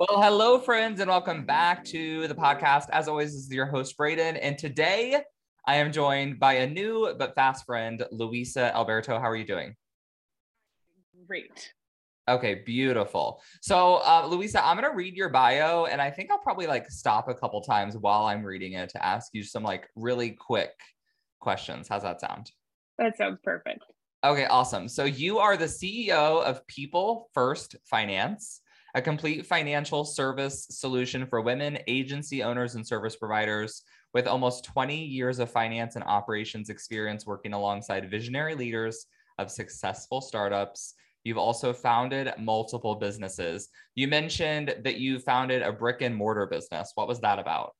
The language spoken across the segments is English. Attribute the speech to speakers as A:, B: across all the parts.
A: Well, hello, friends, and welcome back to the podcast. As always, this is your host, Braden. And today I am joined by a new but fast friend, Luisa Alberto. How are you doing?
B: Great.
A: Okay, beautiful. So, uh, Luisa, I'm gonna read your bio, and I think I'll probably like stop a couple times while I'm reading it to ask you some like really quick questions. How's that sound?
B: That sounds perfect.
A: Okay, awesome. So, you are the CEO of People First Finance a complete financial service solution for women, agency owners, and service providers with almost 20 years of finance and operations experience working alongside visionary leaders of successful startups. You've also founded multiple businesses. You mentioned that you founded a brick and mortar business. What was that about?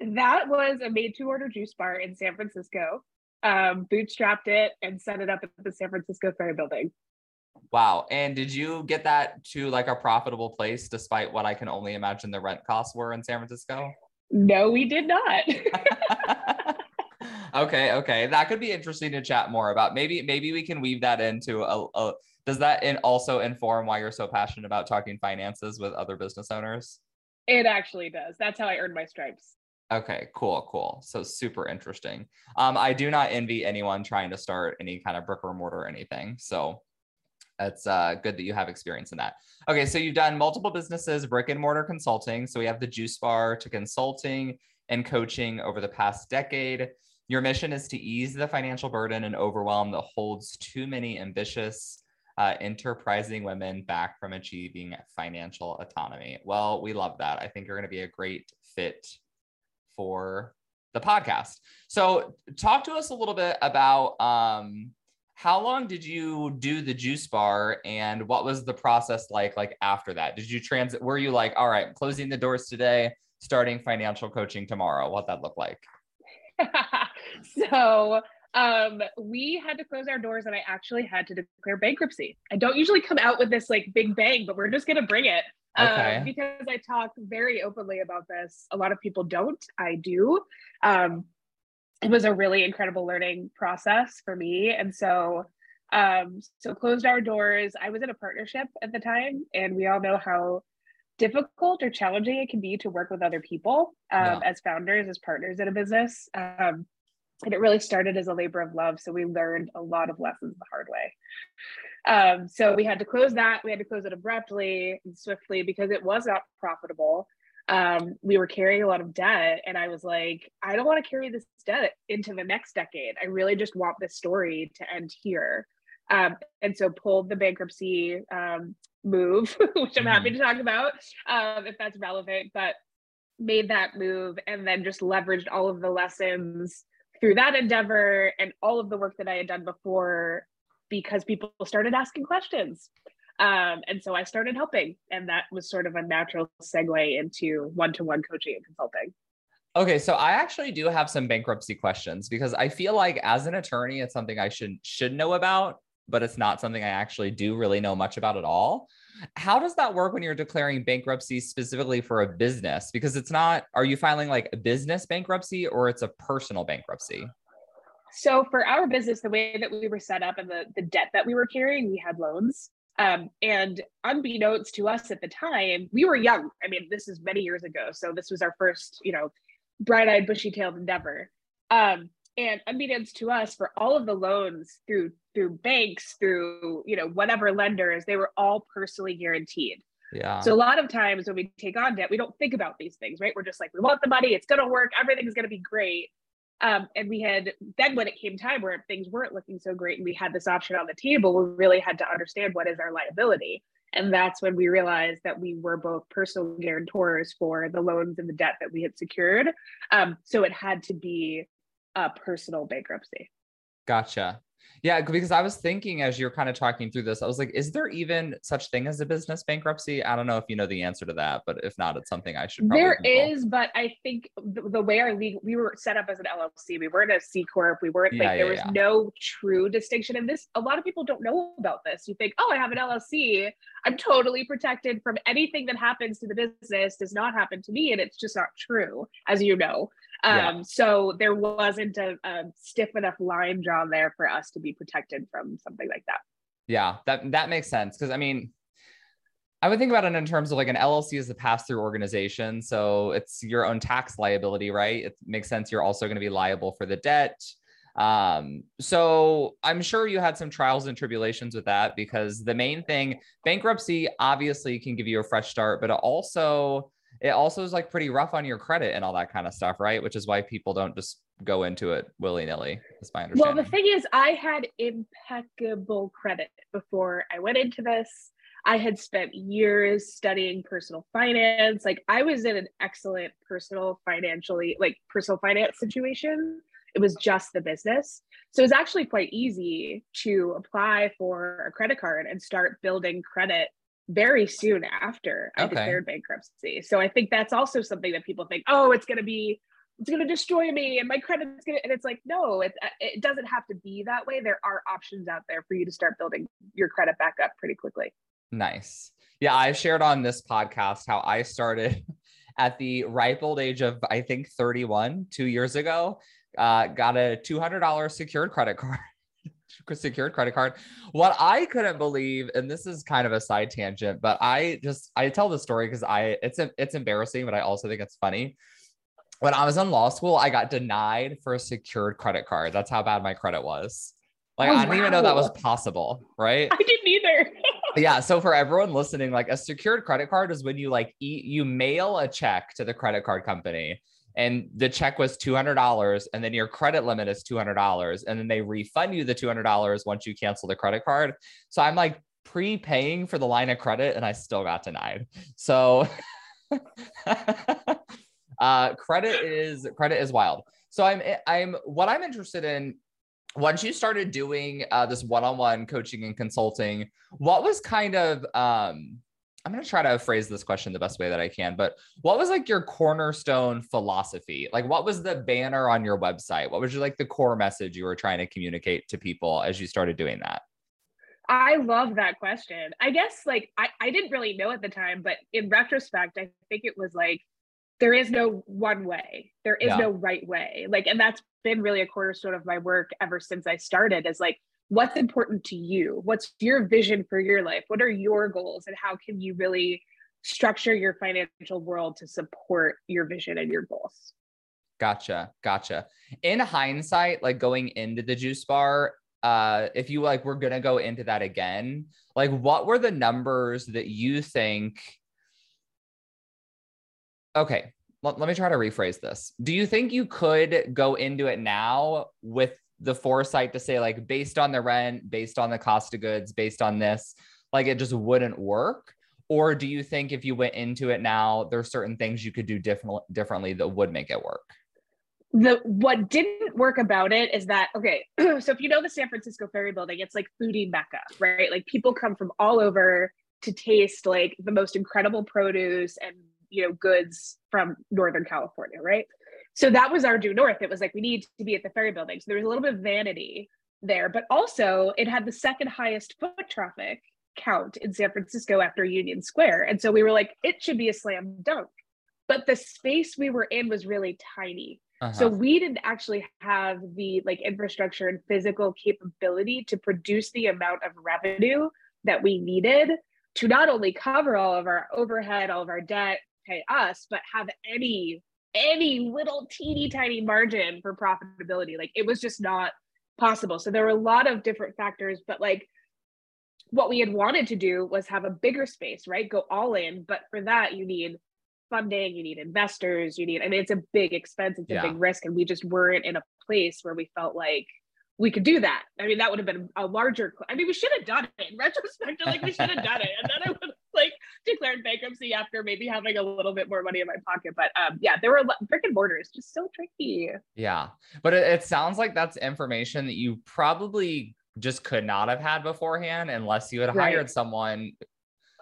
B: That was a made to order juice bar in San Francisco. Um, bootstrapped it and set it up at the San Francisco Ferry Building.
A: Wow. And did you get that to like a profitable place despite what I can only imagine the rent costs were in San Francisco?
B: No, we did not.
A: okay, okay. That could be interesting to chat more about. Maybe maybe we can weave that into a, a does that in also inform why you're so passionate about talking finances with other business owners?
B: It actually does. That's how I earned my stripes.
A: Okay, cool, cool. So super interesting. Um, I do not envy anyone trying to start any kind of brick or mortar or anything. So that's uh, good that you have experience in that. Okay, so you've done multiple businesses, brick and mortar consulting. So we have the juice bar to consulting and coaching over the past decade. Your mission is to ease the financial burden and overwhelm that holds too many ambitious, uh, enterprising women back from achieving financial autonomy. Well, we love that. I think you're going to be a great fit for the podcast. So, talk to us a little bit about um, how long did you do the juice bar and what was the process like like after that? Did you transit were you like all right closing the doors today starting financial coaching tomorrow what that look like?
B: So um, we had to close our doors and i actually had to declare bankruptcy. I don't usually come out with this like big bang but we're just going to bring it. Um, okay. um, because i talk very openly about this. A lot of people don't. I do. Um, it was a really incredible learning process for me. And so, um, so closed our doors. I was in a partnership at the time, and we all know how difficult or challenging it can be to work with other people um, yeah. as founders, as partners in a business. Um, and it really started as a labor of love. So we learned a lot of lessons the hard way. Um, so we had to close that. We had to close it abruptly and swiftly because it was not profitable um, we were carrying a lot of debt. And I was like, I don't want to carry this debt into the next decade. I really just want this story to end here. Um, and so pulled the bankruptcy um, move, which I'm happy mm-hmm. to talk about um, if that's relevant, but made that move and then just leveraged all of the lessons through that endeavor and all of the work that I had done before because people started asking questions. Um, and so I started helping, and that was sort of a natural segue into one to one coaching and consulting.
A: Okay, so I actually do have some bankruptcy questions because I feel like as an attorney, it's something I should should know about, but it's not something I actually do really know much about at all. How does that work when you're declaring bankruptcy specifically for a business? Because it's not, are you filing like a business bankruptcy or it's a personal bankruptcy?
B: So for our business, the way that we were set up and the, the debt that we were carrying, we had loans. Um, and unbeknownst to us at the time, we were young. I mean, this is many years ago. So this was our first, you know, bright eyed, bushy tailed endeavor. Um, and unbeknownst to us, for all of the loans through through banks, through you know whatever lenders, they were all personally guaranteed.
A: Yeah.
B: So a lot of times when we take on debt, we don't think about these things, right? We're just like, we want the money, it's gonna work, everything's gonna be great. Um, and we had then when it came time where things weren't looking so great and we had this option on the table, we really had to understand what is our liability. And that's when we realized that we were both personal guarantors for the loans and the debt that we had secured. Um, so it had to be a personal bankruptcy.
A: Gotcha. Yeah, because I was thinking as you're kind of talking through this, I was like, is there even such thing as a business bankruptcy? I don't know if you know the answer to that, but if not, it's something I should.
B: There is, but I think the, the, way our legal, we were set up as an LLC. We weren't a C corp. We weren't yeah, like yeah, there was yeah. no true distinction in this. A lot of people don't know about this. You think, oh, I have an LLC. I'm totally protected from anything that happens to the business. Does not happen to me, and it's just not true, as you know. Um, yeah. So there wasn't a, a stiff enough line drawn there for us to be protected from something like that.
A: Yeah, that that makes sense because I mean, I would think about it in terms of like an LLC is a pass through organization, so it's your own tax liability, right? It makes sense. You're also going to be liable for the debt. Um, so I'm sure you had some trials and tribulations with that because the main thing, bankruptcy obviously can give you a fresh start, but it also it also is like pretty rough on your credit and all that kind of stuff, right? Which is why people don't just go into it willy nilly. That's my understanding.
B: Well, the thing is, I had impeccable credit before I went into this. I had spent years studying personal finance. Like I was in an excellent personal financially, like personal finance situation. It was just the business. So it was actually quite easy to apply for a credit card and start building credit very soon after I okay. declared bankruptcy. So I think that's also something that people think, oh, it's going to be, it's going to destroy me and my credit's going to, and it's like, no, it, it doesn't have to be that way. There are options out there for you to start building your credit back up pretty quickly.
A: Nice. Yeah. I've shared on this podcast how I started at the ripe old age of, I think, 31, two years ago, uh, got a $200 secured credit card secured credit card. What I couldn't believe, and this is kind of a side tangent, but I just I tell the story because I it's it's embarrassing, but I also think it's funny. When I was in law school, I got denied for a secured credit card. That's how bad my credit was. Like oh, I didn't wow. even know that was oh, possible, right?
B: I didn't either.
A: yeah. So for everyone listening, like a secured credit card is when you like eat, you mail a check to the credit card company and the check was $200 and then your credit limit is $200 and then they refund you the $200 once you cancel the credit card. So i'm like prepaying for the line of credit and i still got denied. So uh, credit is credit is wild. So i'm i'm what i'm interested in once you started doing uh, this one-on-one coaching and consulting what was kind of um, I'm going to try to phrase this question the best way that I can, but what was like your cornerstone philosophy? Like, what was the banner on your website? What was your like the core message you were trying to communicate to people as you started doing that?
B: I love that question. I guess like I, I didn't really know at the time, but in retrospect, I think it was like there is no one way. There is yeah. no right way. Like, and that's been really a cornerstone of my work ever since I started is like what's important to you? What's your vision for your life? What are your goals and how can you really structure your financial world to support your vision and your goals?
A: Gotcha gotcha. In hindsight like going into the juice bar uh if you like we're gonna go into that again like what were the numbers that you think okay let, let me try to rephrase this. Do you think you could go into it now with the foresight to say like based on the rent, based on the cost of goods, based on this, like it just wouldn't work? Or do you think if you went into it now, there's certain things you could do different differently that would make it work?
B: The what didn't work about it is that okay, so if you know the San Francisco Ferry Building, it's like foodie mecca, right? Like people come from all over to taste like the most incredible produce and you know goods from Northern California, right? So that was our due north. It was like we need to be at the ferry building. So there was a little bit of vanity there, but also it had the second highest foot traffic count in San Francisco after Union Square. And so we were like, it should be a slam dunk. But the space we were in was really tiny. Uh-huh. So we didn't actually have the like infrastructure and physical capability to produce the amount of revenue that we needed to not only cover all of our overhead, all of our debt, pay us, but have any any little teeny tiny margin for profitability. Like it was just not possible. So there were a lot of different factors, but like what we had wanted to do was have a bigger space, right? Go all in. But for that, you need funding, you need investors, you need, I mean, it's a big expense, it's a yeah. big risk. And we just weren't in a place where we felt like we could do that. I mean, that would have been a larger, I mean, we should have done it in retrospect. Like we should have done it. And then I would declared bankruptcy after maybe having a little bit more money in my pocket. But um, yeah, there were brick and mortar is just so tricky.
A: Yeah, but it, it sounds like that's information that you probably just could not have had beforehand unless you had right. hired someone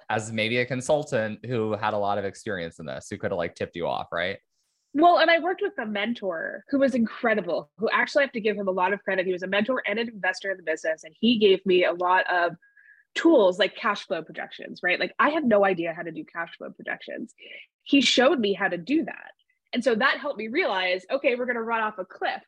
A: as maybe a consultant who had a lot of experience in this who could have like tipped you off, right?
B: Well, and I worked with a mentor who was incredible, who actually I have to give him a lot of credit. He was a mentor and an investor in the business, and he gave me a lot of tools like cash flow projections, right? Like I have no idea how to do cash flow projections. He showed me how to do that. And so that helped me realize, okay, we're going to run off a cliff,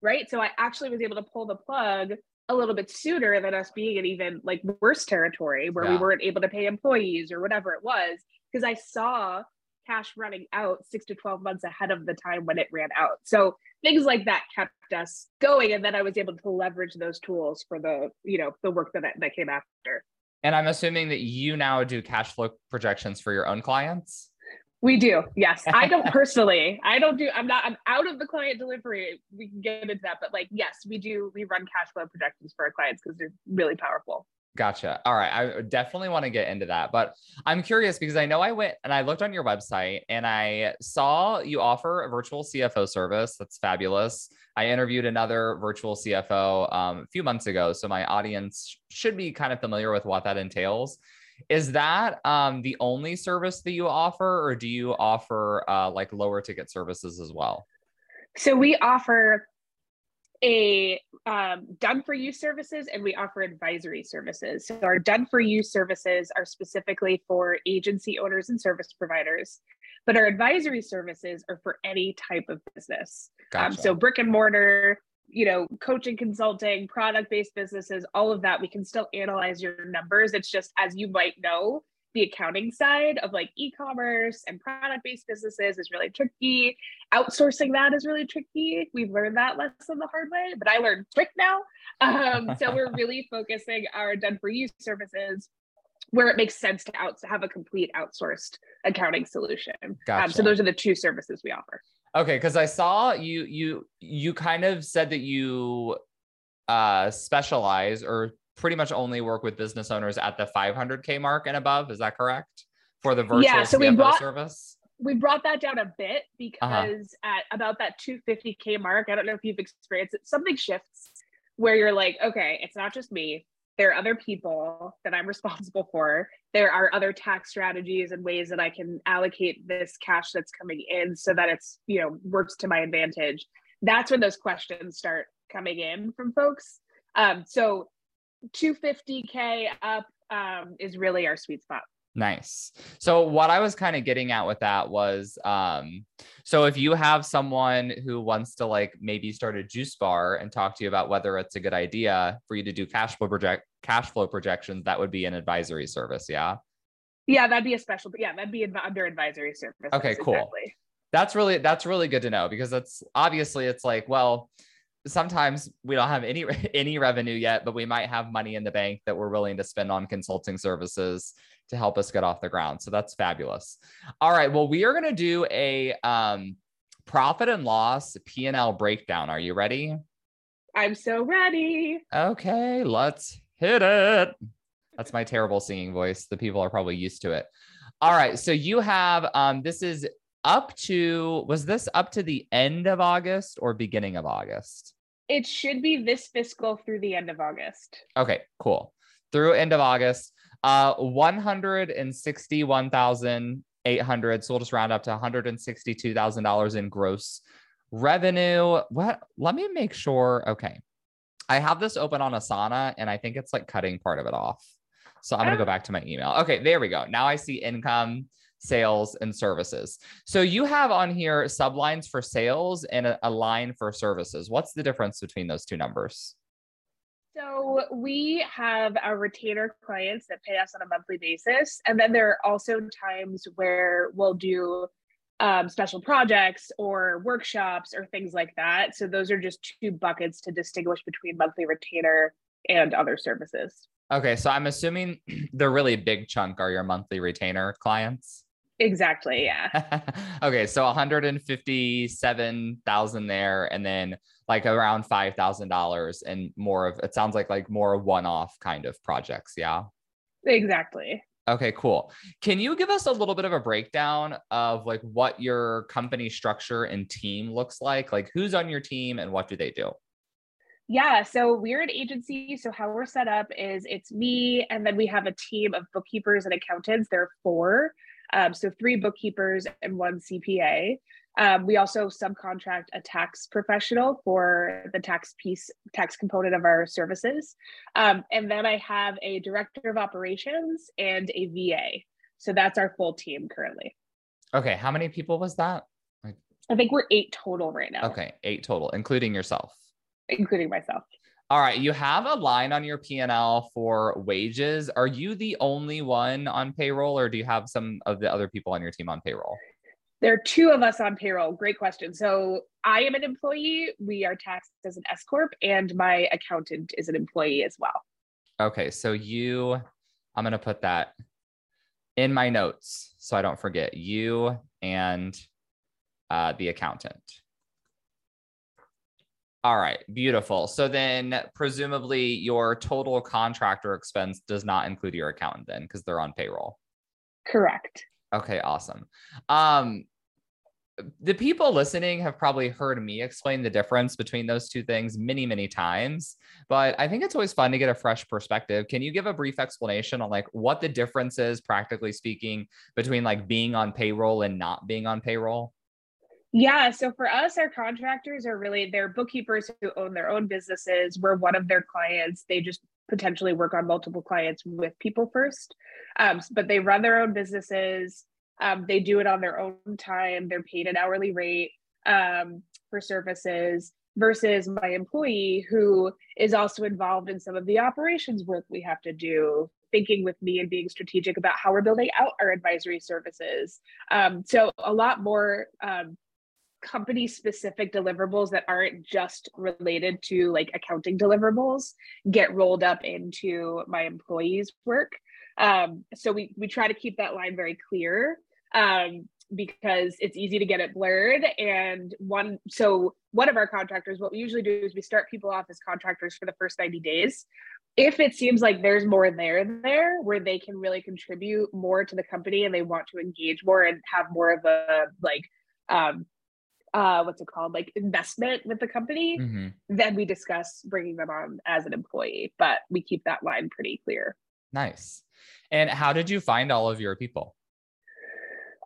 B: right? So I actually was able to pull the plug a little bit sooner than us being in even like worse territory where yeah. we weren't able to pay employees or whatever it was because I saw cash running out 6 to 12 months ahead of the time when it ran out. So things like that kept us going and then I was able to leverage those tools for the, you know, the work that that came after.
A: And I'm assuming that you now do cash flow projections for your own clients?
B: We do. Yes. I don't personally. I don't do I'm not I'm out of the client delivery. We can get into that, but like yes, we do we run cash flow projections for our clients because they're really powerful.
A: Gotcha. All right. I definitely want to get into that, but I'm curious because I know I went and I looked on your website and I saw you offer a virtual CFO service. That's fabulous. I interviewed another virtual CFO um, a few months ago, so my audience should be kind of familiar with what that entails. Is that um, the only service that you offer, or do you offer uh, like lower ticket services as well?
B: So we offer a um, done for you services and we offer advisory services. So our done for you services are specifically for agency owners and service providers, but our advisory services are for any type of business. Gotcha. Um, so brick and mortar, you know, coaching, consulting, product based businesses, all of that, we can still analyze your numbers. It's just as you might know, the accounting side of like e-commerce and product-based businesses is really tricky. Outsourcing that is really tricky. We've learned that lesson the hard way, but I learned quick now. Um, so we're really focusing our done for you services where it makes sense to out have a complete outsourced accounting solution. Gotcha. Um, so those are the two services we offer.
A: Okay, because I saw you you you kind of said that you uh specialize or pretty much only work with business owners at the 500k mark and above. Is that correct? For the virtual yeah, so CFO we brought, service.
B: We brought that down a bit uh-huh. because uh-huh. at about that 250k mark, I don't know if you've experienced it. Something shifts where you're like, okay, it's not just me. There are other people that I'm responsible for. There are other tax strategies and ways that I can allocate this cash that's coming in so that it's, you know, works to my advantage. That's when those questions start coming in from folks. Um, so 250k up um, is really our sweet spot.
A: Nice. So what I was kind of getting at with that was um so if you have someone who wants to like maybe start a juice bar and talk to you about whether it's a good idea for you to do cash flow project cash flow projections that would be an advisory service, yeah.
B: Yeah, that'd be a special yeah, that'd be under advisory service.
A: Okay, cool. Exactly. That's really that's really good to know because that's obviously it's like well sometimes we don't have any any revenue yet, but we might have money in the bank that we're willing to spend on consulting services to help us get off the ground. So that's fabulous. All right, well, we are going to do a um, profit and loss P&L breakdown. Are you ready?
B: I'm so ready.
A: Okay, let's hit it. That's my terrible singing voice. The people are probably used to it. All right, so you have um, this is up to was this up to the end of August or beginning of August?
B: It should be this fiscal through the end of August.
A: Okay, cool. Through end of August, uh, 161,800. So we'll just round up to $162,000 in gross revenue. What? Let me make sure. Okay. I have this open on Asana and I think it's like cutting part of it off. So I'm going to go ah. back to my email. Okay, there we go. Now I see income sales, and services. So you have on here sublines for sales and a, a line for services. What's the difference between those two numbers?
B: So we have our retainer clients that pay us on a monthly basis. And then there are also times where we'll do um, special projects or workshops or things like that. So those are just two buckets to distinguish between monthly retainer and other services.
A: Okay. So I'm assuming the really big chunk are your monthly retainer clients.
B: Exactly. Yeah.
A: okay. So 157,000 there and then like around $5,000 and more of it sounds like like more one-off kind of projects. Yeah.
B: Exactly.
A: Okay, cool. Can you give us a little bit of a breakdown of like what your company structure and team looks like? Like who's on your team and what do they do?
B: Yeah, so we're an agency. So how we're set up is it's me, and then we have a team of bookkeepers and accountants. There are four, um, so three bookkeepers and one CPA. Um, we also subcontract a tax professional for the tax piece, tax component of our services. Um, and then I have a director of operations and a VA. So that's our full team currently.
A: Okay. How many people was that?
B: I think we're eight total right now.
A: Okay. Eight total, including yourself.
B: Including myself.
A: All right, you have a line on your P&L for wages. Are you the only one on payroll or do you have some of the other people on your team on payroll?
B: There are two of us on payroll. Great question. So I am an employee. We are taxed as an S corp, and my accountant is an employee as well.
A: Okay, so you, I'm gonna put that in my notes so I don't forget you and uh, the accountant. All right, beautiful. So then presumably your total contractor expense does not include your accountant then because they're on payroll.
B: Correct.
A: Okay, awesome. Um, the people listening have probably heard me explain the difference between those two things many, many times, but I think it's always fun to get a fresh perspective. Can you give a brief explanation on like what the difference is, practically speaking, between like being on payroll and not being on payroll?
B: Yeah. So for us, our contractors are really they're bookkeepers who own their own businesses. We're one of their clients. They just potentially work on multiple clients with people first. Um, but they run their own businesses. Um, they do it on their own time. They're paid an hourly rate um, for services versus my employee who is also involved in some of the operations work we have to do thinking with me and being strategic about how we're building out our advisory services um, so a lot more um, company specific deliverables that aren't just related to like accounting deliverables get rolled up into my employees work. Um, so we we try to keep that line very clear um, because it's easy to get it blurred. And one so one of our contractors what we usually do is we start people off as contractors for the first 90 days. If it seems like there's more there there where they can really contribute more to the company and they want to engage more and have more of a like um, uh what's it called? Like investment with the company mm-hmm. then we discuss bringing them on as an employee but we keep that line pretty clear.
A: Nice. And how did you find all of your people?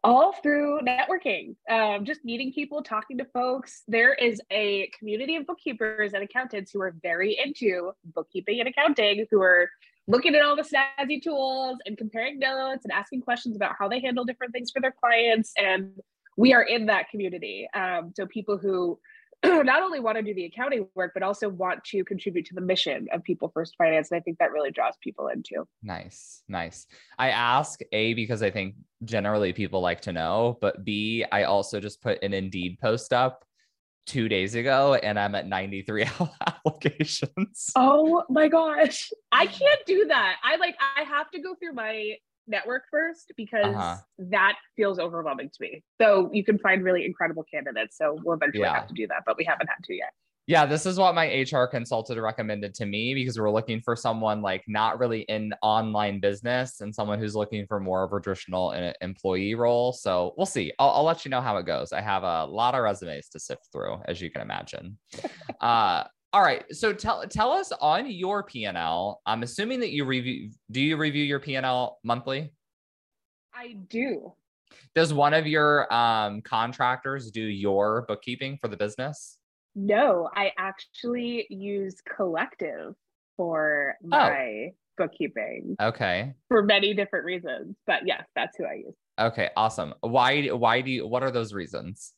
B: All through networking um, just meeting people talking to folks. There is a community of bookkeepers and accountants who are very into bookkeeping and accounting who are looking at all the snazzy tools and comparing notes and asking questions about how they handle different things for their clients and we are in that community. Um, so people who not only want to do the accounting work, but also want to contribute to the mission of People First Finance. And I think that really draws people into.
A: Nice, nice. I ask A because I think generally people like to know, but B, I also just put an Indeed post up two days ago and I'm at 93 applications.
B: Oh my gosh. I can't do that. I like, I have to go through my network first because uh-huh. that feels overwhelming to me. So you can find really incredible candidates. So we'll eventually yeah. have to do that, but we haven't had to yet.
A: Yeah, this is what my HR consultant recommended to me because we're looking for someone like not really in online business and someone who's looking for more of a traditional uh, employee role. So we'll see. I'll, I'll let you know how it goes. I have a lot of resumes to sift through, as you can imagine. uh, all right. So tell tell us on your P&L. I'm assuming that you review do you review your P&L monthly?
B: I do.
A: Does one of your um, contractors do your bookkeeping for the business?
B: No, I actually use Collective for oh. my oh. bookkeeping.
A: Okay.
B: For many different reasons, but yes, that's who I use.
A: Okay, awesome. Why why do you what are those reasons?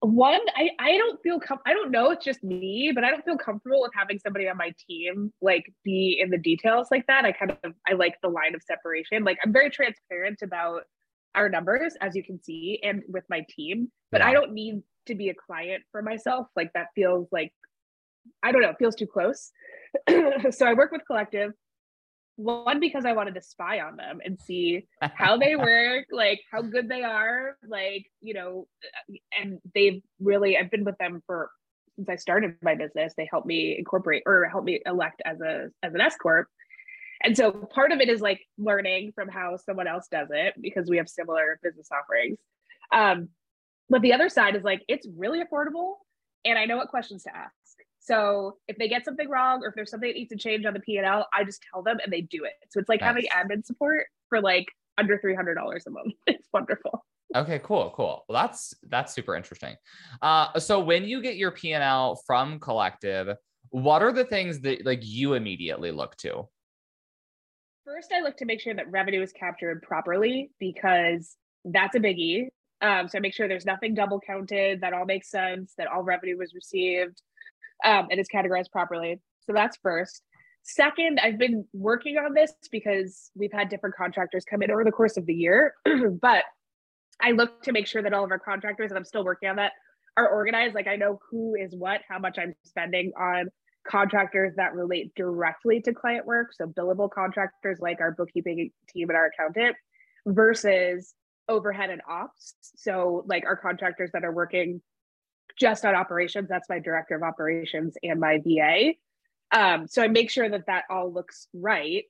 B: One i i don't feel com- i don't know it's just me but i don't feel comfortable with having somebody on my team like be in the details like that. I kind of i like the line of separation. Like i'm very transparent about our numbers as you can see and with my team but yeah. i don't need to be a client for myself. Like that feels like i don't know it feels too close. So i work with collective one because I wanted to spy on them and see how they work, like how good they are, like you know, and they've really I've been with them for since I started my business. They helped me incorporate or help me elect as a as an S corp, And so part of it is like learning from how someone else does it because we have similar business offerings. Um, but the other side is like it's really affordable and I know what questions to ask. So if they get something wrong or if there's something that needs to change on the P&L, I just tell them and they do it. So it's like nice. having admin support for like under $300 a month. It's wonderful.
A: Okay, cool, cool. Well, that's that's super interesting. Uh, so when you get your P&L from Collective, what are the things that like you immediately look to?
B: First, I look to make sure that revenue is captured properly because that's a biggie. Um, so I make sure there's nothing double counted, that all makes sense, that all revenue was received um, and is categorized properly. So that's first. Second, I've been working on this because we've had different contractors come in over the course of the year, but I look to make sure that all of our contractors, and I'm still working on that, are organized. Like I know who is what, how much I'm spending on contractors that relate directly to client work. So billable contractors like our bookkeeping team and our accountant versus overhead and ops. So like our contractors that are working just on operations, that's my director of operations and my VA. Um, so I make sure that that all looks right.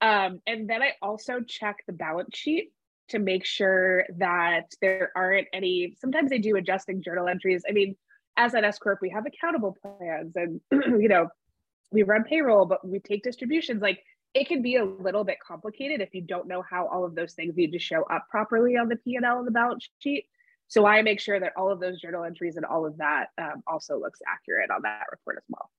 B: Um, and then I also check the balance sheet to make sure that there aren't any, sometimes they do adjusting journal entries. I mean, as an S Corp, we have accountable plans and, you know, we run payroll, but we take distributions. Like it can be a little bit complicated if you don't know how all of those things need to show up properly on the P&L and the balance sheet. So I make sure that all of those journal entries and all of that um, also looks accurate on that report as well.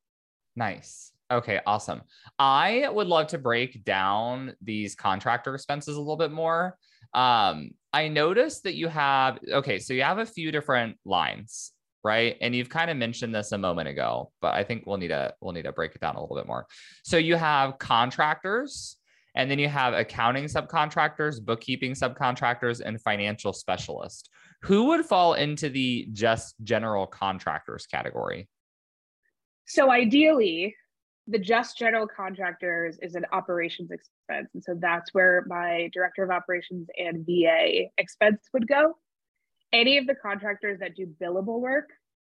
A: Nice. Okay, awesome. I would love to break down these contractor expenses a little bit more. Um, I noticed that you have, okay, so you have a few different lines right? And you've kind of mentioned this a moment ago, but I think we'll need to we'll need to break it down a little bit more. So you have contractors, and then you have accounting subcontractors, bookkeeping subcontractors, and financial specialists. Who would fall into the just general contractors category?
B: So ideally, the just general contractors is an operations expense. And so that's where my director of operations and VA expense would go any of the contractors that do billable work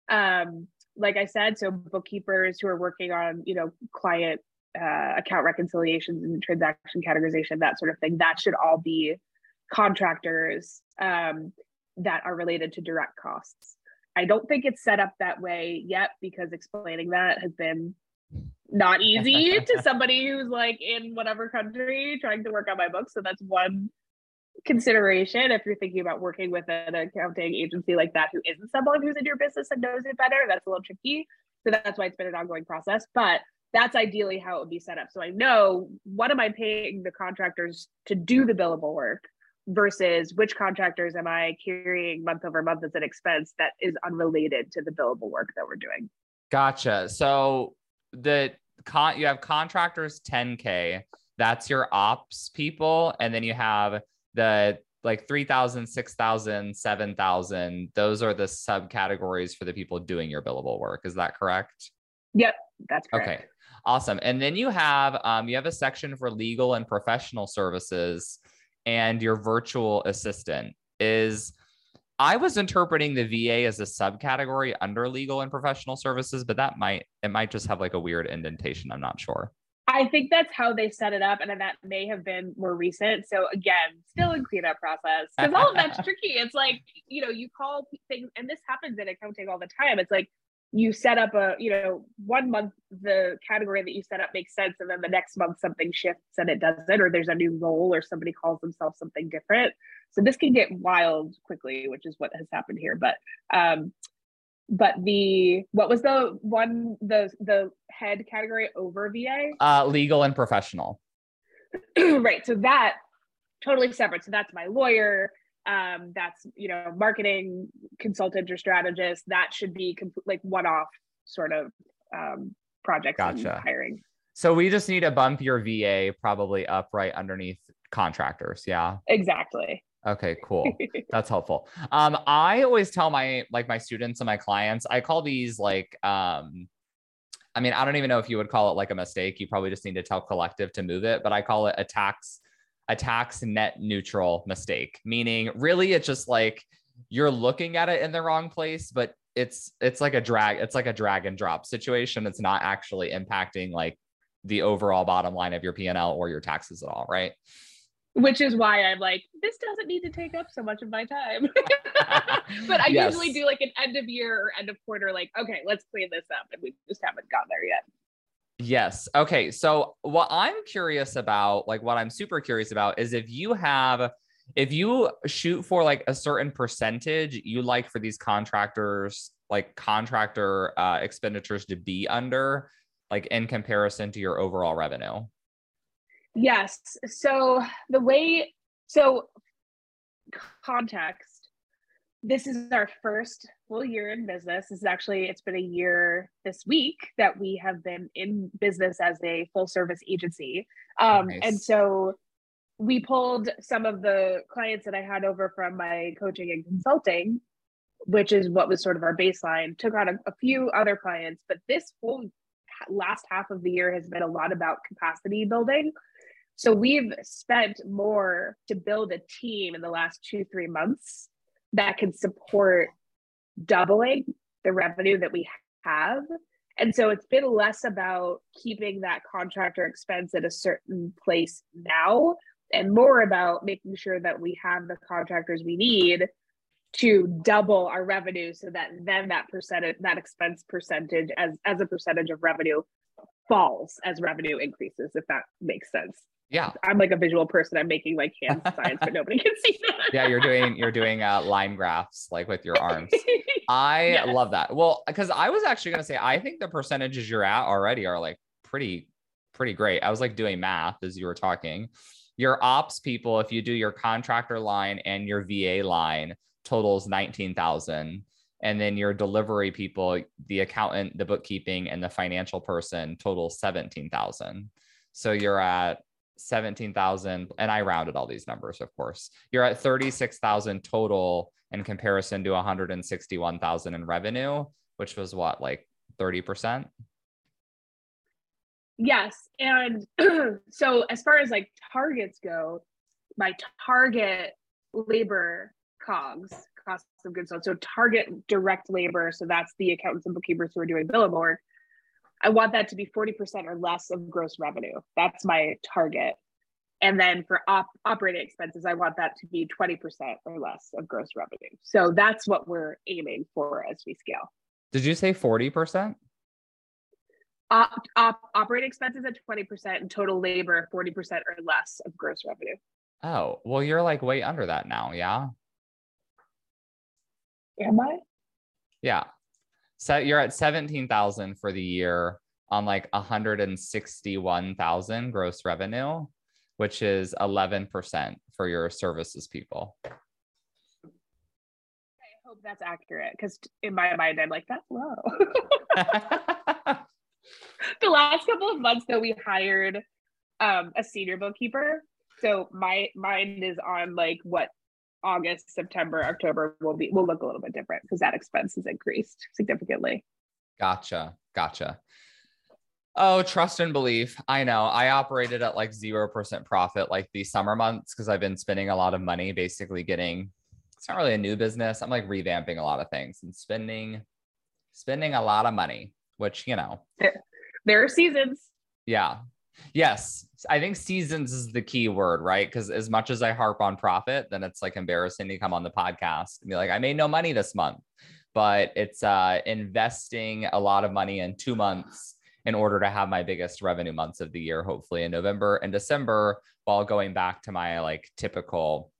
B: um, like i said so bookkeepers who are working on you know client uh, account reconciliations and transaction categorization that sort of thing that should all be contractors um, that are related to direct costs i don't think it's set up that way yet because explaining that has been not easy to somebody who's like in whatever country trying to work on my book so that's one consideration if you're thinking about working with an accounting agency like that who isn't someone who's in your business and knows it better. That's a little tricky. So that's why it's been an ongoing process. But that's ideally how it would be set up. So I know what am I paying the contractors to do the billable work versus which contractors am I carrying month over month as an expense that is unrelated to the billable work that we're doing.
A: Gotcha. So the con you have contractors 10k that's your ops people and then you have the like 3000 6000 7000 those are the subcategories for the people doing your billable work is that correct
B: yep that's correct.
A: okay awesome and then you have um, you have a section for legal and professional services and your virtual assistant is i was interpreting the va as a subcategory under legal and professional services but that might it might just have like a weird indentation i'm not sure
B: I think that's how they set it up, and that may have been more recent. So again, still in cleanup process because all of that's tricky. It's like you know you call things, and this happens in accounting all the time. It's like you set up a you know one month the category that you set up makes sense, and then the next month something shifts and it doesn't, or there's a new role, or somebody calls themselves something different. So this can get wild quickly, which is what has happened here. But um, but the what was the one the the head category over VA?
A: Uh, legal and professional.
B: right. So that totally separate. So that's my lawyer. Um, that's you know marketing consultant or strategist. That should be comp- like one off sort of um, projects. Gotcha. hiring.
A: So we just need to bump your VA probably up right underneath contractors. Yeah.
B: Exactly.
A: Okay, cool. That's helpful. Um, I always tell my like my students and my clients, I call these like um I mean, I don't even know if you would call it like a mistake. You probably just need to tell collective to move it, but I call it a tax a tax net neutral mistake, meaning really it's just like you're looking at it in the wrong place, but it's it's like a drag, it's like a drag and drop situation. It's not actually impacting like the overall bottom line of your P&L or your taxes at all, right?
B: Which is why I'm like, this doesn't need to take up so much of my time. but I yes. usually do like an end of year or end of quarter, like, okay, let's clean this up. And we just haven't gotten there yet.
A: Yes. Okay. So, what I'm curious about, like, what I'm super curious about is if you have, if you shoot for like a certain percentage you like for these contractors, like contractor uh, expenditures to be under, like in comparison to your overall revenue.
B: Yes. So, the way, so context, this is our first full year in business. This is actually, it's been a year this week that we have been in business as a full service agency. Um, nice. And so we pulled some of the clients that I had over from my coaching and consulting, which is what was sort of our baseline, took on a, a few other clients. But this whole last half of the year has been a lot about capacity building. So we've spent more to build a team in the last two, three months that can support doubling the revenue that we have. And so it's been less about keeping that contractor expense at a certain place now and more about making sure that we have the contractors we need to double our revenue so that then that percentage that expense percentage as as a percentage of revenue falls as revenue increases if that makes sense
A: yeah.
B: I'm like a visual person. I'm making like hand signs, but nobody can see that.
A: yeah, you're doing you're doing uh, line graphs like with your arms. I yes. love that. Well, because I was actually gonna say I think the percentages you're at already are like pretty pretty great. I was like doing math as you were talking. Your ops people, if you do your contractor line and your VA line, totals nineteen thousand. And then your delivery people, the accountant, the bookkeeping, and the financial person total 17,000. So you're at 17,000 and I rounded all these numbers of course. You're at 36,000 total in comparison to 161,000 in revenue, which was what like 30%?
B: Yes. And so as far as like targets go, my target labor cogs, cost of goods sold. So target direct labor. So that's the accountants and bookkeepers who are doing bill work I want that to be 40% or less of gross revenue. That's my target. And then for op- operating expenses, I want that to be 20% or less of gross revenue. So that's what we're aiming for as we scale.
A: Did you say 40%?
B: Op- op- operating expenses at 20% and total labor 40% or less of gross revenue.
A: Oh, well, you're like way under that now. Yeah.
B: Am I?
A: Yeah. So you're at 17,000 for the year on like 161,000 gross revenue, which is 11% for your services people. I
B: hope that's accurate because in my mind, I'm like, that's low. the last couple of months, though, we hired um, a senior bookkeeper. So my mine is on like what August, September, October will be will look a little bit different because that expense has increased significantly.
A: Gotcha. Gotcha. Oh, trust and belief. I know. I operated at like 0% profit like the summer months because I've been spending a lot of money basically getting it's not really a new business. I'm like revamping a lot of things and spending spending a lot of money, which, you know.
B: There, there are seasons.
A: Yeah. Yes, I think seasons is the key word, right? Because as much as I harp on profit, then it's like embarrassing to come on the podcast and be like, I made no money this month. But it's uh, investing a lot of money in two months in order to have my biggest revenue months of the year, hopefully in November and December, while going back to my like typical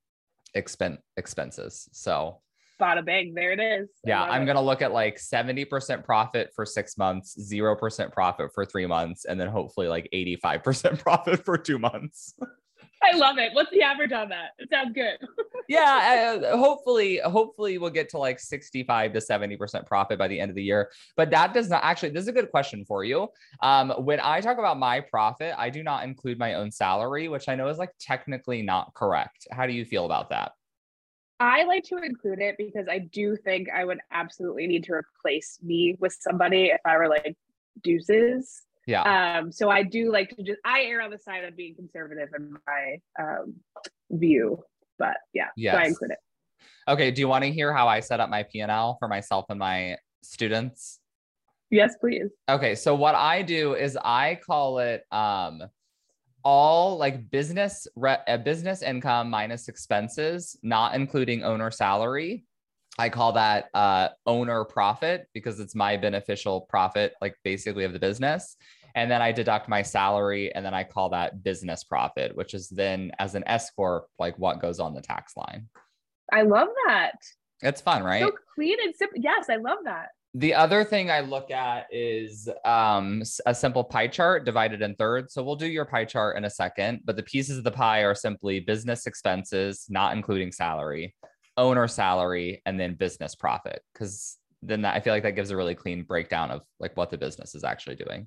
A: expense expenses. So
B: bada bang, there it is.
A: Yeah, I'm it. gonna look at like 70% profit for six months, zero percent profit for three months, and then hopefully like 85% profit for two months.
B: I love it. What's the average on that? It sounds good.
A: yeah, uh, hopefully, hopefully we'll get to like 65 to 70% profit by the end of the year. But that does not actually, this is a good question for you. Um, when I talk about my profit, I do not include my own salary, which I know is like technically not correct. How do you feel about that?
B: I like to include it because I do think I would absolutely need to replace me with somebody if I were like deuces.
A: Yeah.
B: Um, so I do like to just I err on the side of being conservative in my um view. But yeah, yes. so I include it.
A: Okay. Do you want to hear how I set up my P&L for myself and my students?
B: Yes, please.
A: Okay, so what I do is I call it um all like business re- uh, business income minus expenses, not including owner salary. I call that uh, owner profit because it's my beneficial profit, like basically of the business. And then I deduct my salary and then I call that business profit, which is then as an S Corp, like what goes on the tax line.
B: I love that.
A: It's fun, right?
B: So clean and simple. Yes, I love that.
A: The other thing I look at is um, a simple pie chart divided in thirds. So we'll do your pie chart in a second, but the pieces of the pie are simply business expenses, not including salary, owner salary, and then business profit. Because then that, I feel like that gives a really clean breakdown of like what the business is actually doing.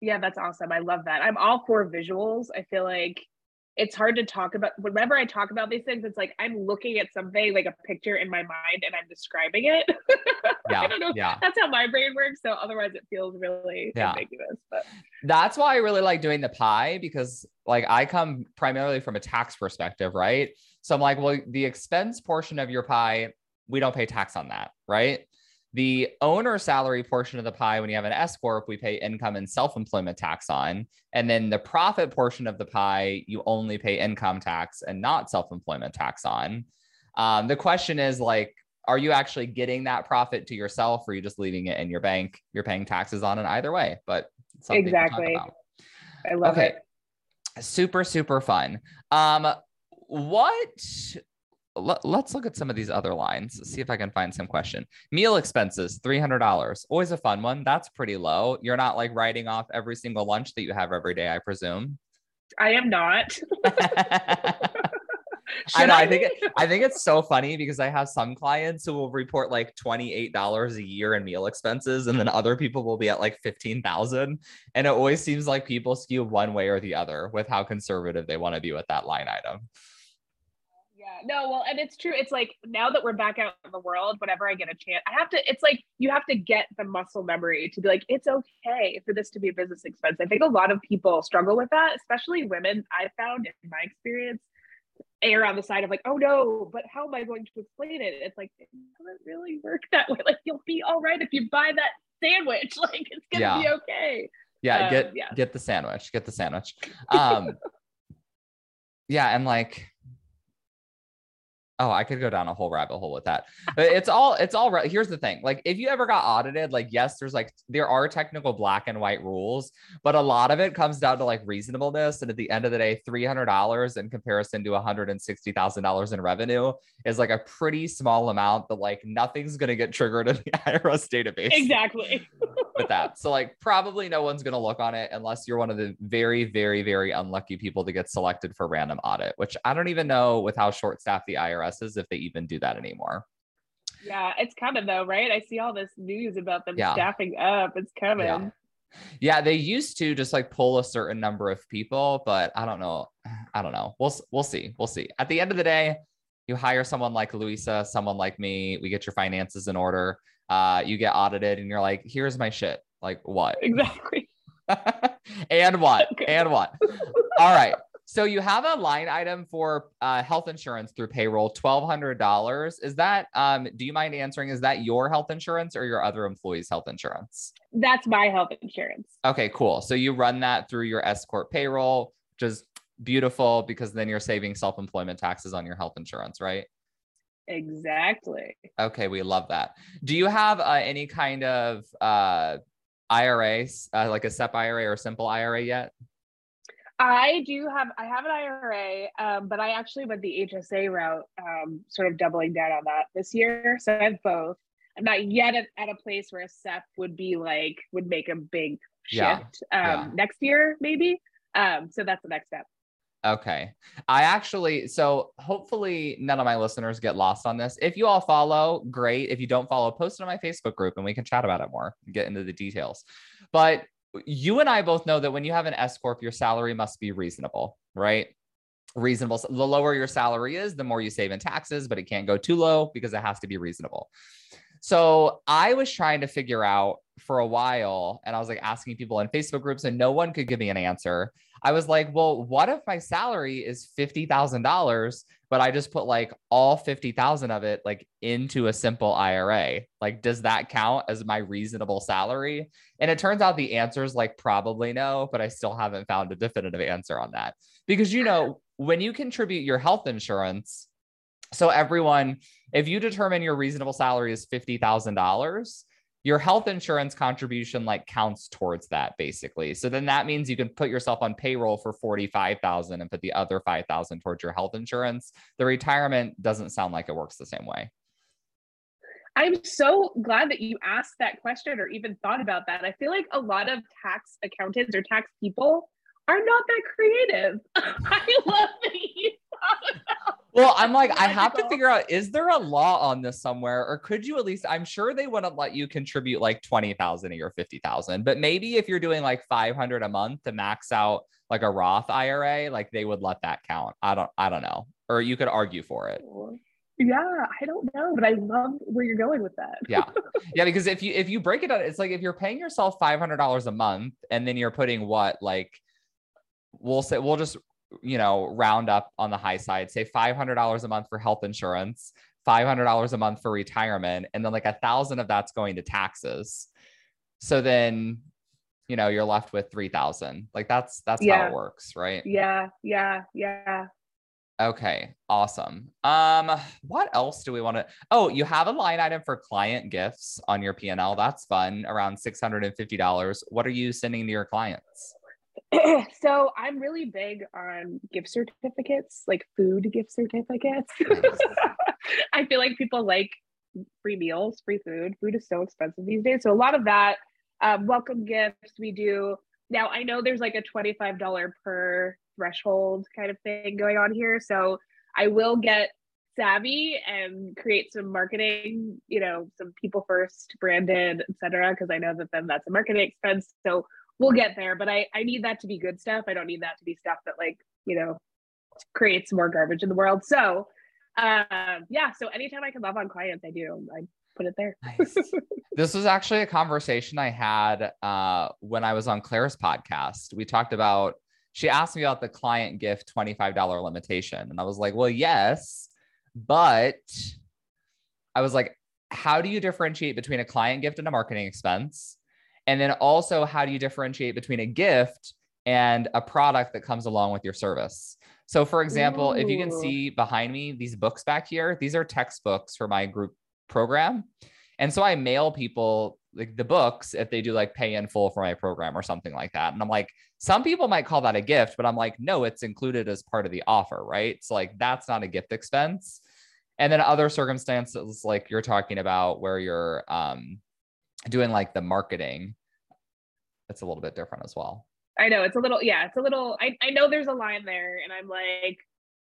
B: Yeah, that's awesome. I love that. I'm all for visuals. I feel like it's hard to talk about whenever I talk about these things, it's like I'm looking at something like a picture in my mind and I'm describing it.
A: Yeah.
B: I don't know.
A: Yeah.
B: That's how my brain works. So otherwise it feels really yeah. ambiguous. But
A: that's why I really like doing the pie because like I come primarily from a tax perspective, right? So I'm like, well, the expense portion of your pie, we don't pay tax on that, right? The owner salary portion of the pie, when you have an S Corp, we pay income and self employment tax on. And then the profit portion of the pie, you only pay income tax and not self employment tax on. Um, the question is like, are you actually getting that profit to yourself or are you just leaving it in your bank? You're paying taxes on it either way, but
B: exactly. I love okay.
A: it. Super, super fun. Um, what let, us look at some of these other lines. See if I can find some question. Meal expenses, $300. Always a fun one. That's pretty low. You're not like writing off every single lunch that you have every day, I presume.
B: I am not.
A: I know. I, I think it, I think it's so funny because I have some clients who will report like twenty eight dollars a year in meal expenses, and then other people will be at like fifteen thousand. And it always seems like people skew one way or the other with how conservative they want to be with that line item
B: no, well, and it's true. It's like now that we're back out in the world, whenever I get a chance, I have to, it's like you have to get the muscle memory to be like, it's okay for this to be a business expense. I think a lot of people struggle with that, especially women. I found in my experience, err on the side of like, oh no, but how am I going to explain it? It's like, it doesn't really work that way. Like, you'll be all right if you buy that sandwich. Like, it's gonna yeah. be okay.
A: Yeah, um, get yeah. get the sandwich. Get the sandwich. Um, yeah, and like Oh, I could go down a whole rabbit hole with that. But it's all it's all right. Here's the thing. Like if you ever got audited, like yes, there's like there are technical black and white rules, but a lot of it comes down to like reasonableness. And at the end of the day, $300 in comparison to $160,000 in revenue is like a pretty small amount that like nothing's going to get triggered in the IRS database.
B: Exactly.
A: with that. So like probably no one's going to look on it unless you're one of the very very very unlucky people to get selected for random audit, which I don't even know with how short staffed the IRS if they even do that anymore.
B: Yeah, it's coming though, right? I see all this news about them yeah. staffing up. It's coming.
A: Yeah. yeah. they used to just like pull a certain number of people, but I don't know. I don't know. We'll we'll see. We'll see. At the end of the day, you hire someone like Louisa, someone like me. We get your finances in order. Uh, you get audited, and you're like, "Here's my shit." Like what?
B: Exactly.
A: and what? Okay. And what? All right. So you have a line item for uh, health insurance through payroll, twelve hundred dollars. Is that? Um, do you mind answering? Is that your health insurance or your other employees' health insurance?
B: That's my health insurance.
A: Okay, cool. So you run that through your S corp payroll, which is beautiful because then you're saving self employment taxes on your health insurance, right?
B: Exactly.
A: Okay, we love that. Do you have uh, any kind of uh, IRA, uh, like a SEP IRA or simple IRA yet?
B: I do have I have an IRA, um, but I actually went the HSA route, um, sort of doubling down on that this year. So I have both. I'm not yet at, at a place where a SEP would be like would make a big shift yeah. Um, yeah. next year, maybe. Um, so that's the next step.
A: Okay. I actually, so hopefully none of my listeners get lost on this. If you all follow, great. If you don't follow, post it on my Facebook group and we can chat about it more, get into the details. But you and I both know that when you have an S corp, your salary must be reasonable, right? Reasonable. The lower your salary is, the more you save in taxes, but it can't go too low because it has to be reasonable. So I was trying to figure out for a while, and I was like asking people in Facebook groups, and no one could give me an answer. I was like, well, what if my salary is $50,000, but I just put like all 50,000 of it like into a simple IRA? Like, does that count as my reasonable salary? And it turns out the answer is like probably no, but I still haven't found a definitive answer on that. Because, you know, when you contribute your health insurance, so everyone, if you determine your reasonable salary is $50,000, your health insurance contribution like counts towards that basically. So then that means you can put yourself on payroll for 45,000 and put the other 5,000 towards your health insurance. The retirement doesn't sound like it works the same way.
B: I'm so glad that you asked that question or even thought about that. I feel like a lot of tax accountants or tax people are not that creative. I love that you thought about
A: well, I'm like, I have to figure out is there a law on this somewhere, or could you at least? I'm sure they wouldn't let you contribute like twenty thousand a year, fifty thousand, but maybe if you're doing like five hundred a month to max out like a Roth IRA, like they would let that count. I don't, I don't know, or you could argue for it.
B: Yeah, I don't know, but I love where you're going with that.
A: yeah, yeah, because if you if you break it out, it's like if you're paying yourself five hundred dollars a month, and then you're putting what like we'll say we'll just you know, round up on the high side, say $500 a month for health insurance, $500 a month for retirement, and then like a thousand of that's going to taxes. So then, you know, you're left with 3000. Like that's, that's yeah. how it works, right?
B: Yeah. Yeah. Yeah.
A: Okay, awesome. Um, what else do we want to? Oh, you have a line item for client gifts on your P&L. That's fun, around $650. What are you sending to your clients?
B: so I'm really big on gift certificates, like food gift certificates. I feel like people like free meals, free food. Food is so expensive these days. So a lot of that um, welcome gifts we do. Now I know there's like a $25 per threshold kind of thing going on here. So I will get savvy and create some marketing, you know, some people first branded, etc. Because I know that then that's a marketing expense. So we'll get there but i i need that to be good stuff. I don't need that to be stuff that like you know creates more garbage in the world. So um yeah so anytime i can love on clients i do. I put it there. Nice.
A: this was actually a conversation i had uh when i was on claire's podcast. We talked about she asked me about the client gift $25 limitation and i was like well yes but i was like how do you differentiate between a client gift and a marketing expense and then also, how do you differentiate between a gift and a product that comes along with your service? So, for example, Ooh. if you can see behind me, these books back here, these are textbooks for my group program. And so I mail people like the books if they do like pay in full for my program or something like that. And I'm like, some people might call that a gift, but I'm like, no, it's included as part of the offer, right? So like that's not a gift expense. And then other circumstances like you're talking about where you're um doing like the marketing, it's a little bit different as well.
B: I know it's a little, yeah, it's a little, I, I know there's a line there and I'm like,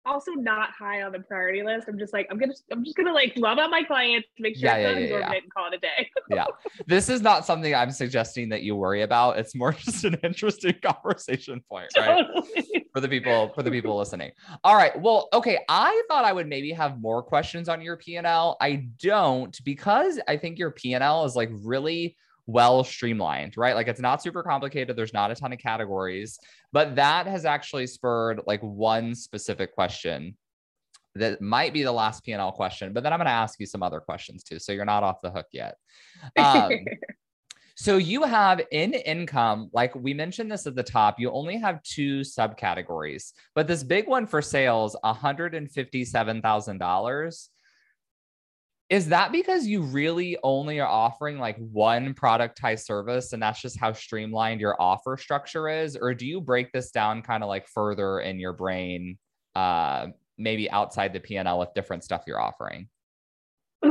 B: also not high on the priority list. I'm just like, I'm gonna, I'm just gonna like love out my clients, make sure yeah, yeah, yeah, yeah. and call it a day.
A: yeah, this is not something I'm suggesting that you worry about. It's more just an interesting conversation point, right? Totally. For the people, for the people listening. All right. Well, okay. I thought I would maybe have more questions on your P&L. I don't because I think your P&L is like really well streamlined, right? Like it's not super complicated. There's not a ton of categories, but that has actually spurred like one specific question that might be the last P&L question, but then I'm going to ask you some other questions too. So you're not off the hook yet. Um, so you have in income, like we mentioned this at the top, you only have two subcategories, but this big one for sales, $157,000 is that because you really only are offering like one productized service and that's just how streamlined your offer structure is? Or do you break this down kind of like further in your brain uh maybe outside the p&l with different stuff you're offering?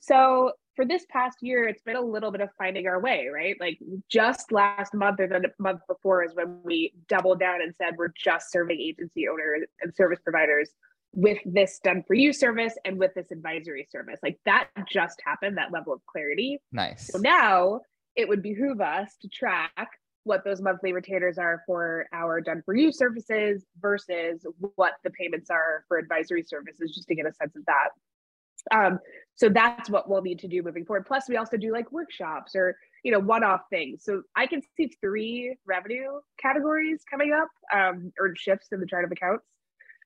B: So for this past year it's been a little bit of finding our way right? Like just last month or the month before is when we doubled down and said we're just serving agency owners and service providers with this done for you service and with this advisory service. Like that just happened, that level of clarity.
A: Nice.
B: So now it would behoove us to track what those monthly retainers are for our done for you services versus what the payments are for advisory services, just to get a sense of that. Um, so that's what we'll need to do moving forward. Plus, we also do like workshops or you know one-off things. So I can see three revenue categories coming up um, or shifts in the chart of accounts.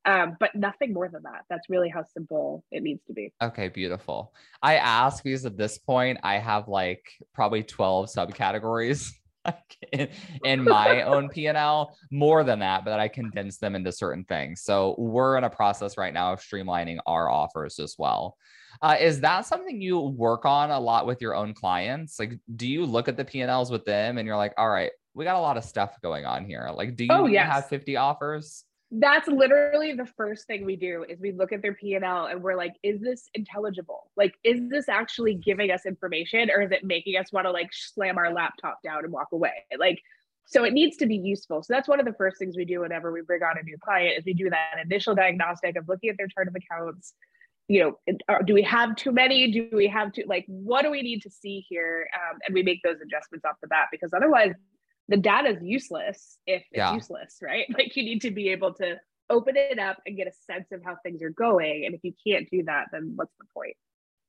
B: Um, but nothing more than that. That's really how simple it needs to be.
A: Okay, beautiful. I ask because at this point I have like probably 12 subcategories in, in my own P&L, more than that, but I condense them into certain things. So we're in a process right now of streamlining our offers as well. Uh, is that something you work on a lot with your own clients? Like, do you look at the P&Ls with them and you're like, all right, we got a lot of stuff going on here. Like, do you oh, yes. have 50 offers?
B: That's literally the first thing we do is we look at their p&l and we're like is this intelligible? Like is this actually giving us information or is it making us want to like slam our laptop down and walk away? Like so it needs to be useful. So that's one of the first things we do whenever we bring on a new client is we do that initial diagnostic of looking at their chart of accounts. You know do we have too many? Do we have to like what do we need to see here? Um, and we make those adjustments off the bat because otherwise the data is useless if it's yeah. useless, right? Like you need to be able to open it up and get a sense of how things are going. And if you can't do that, then what's the point?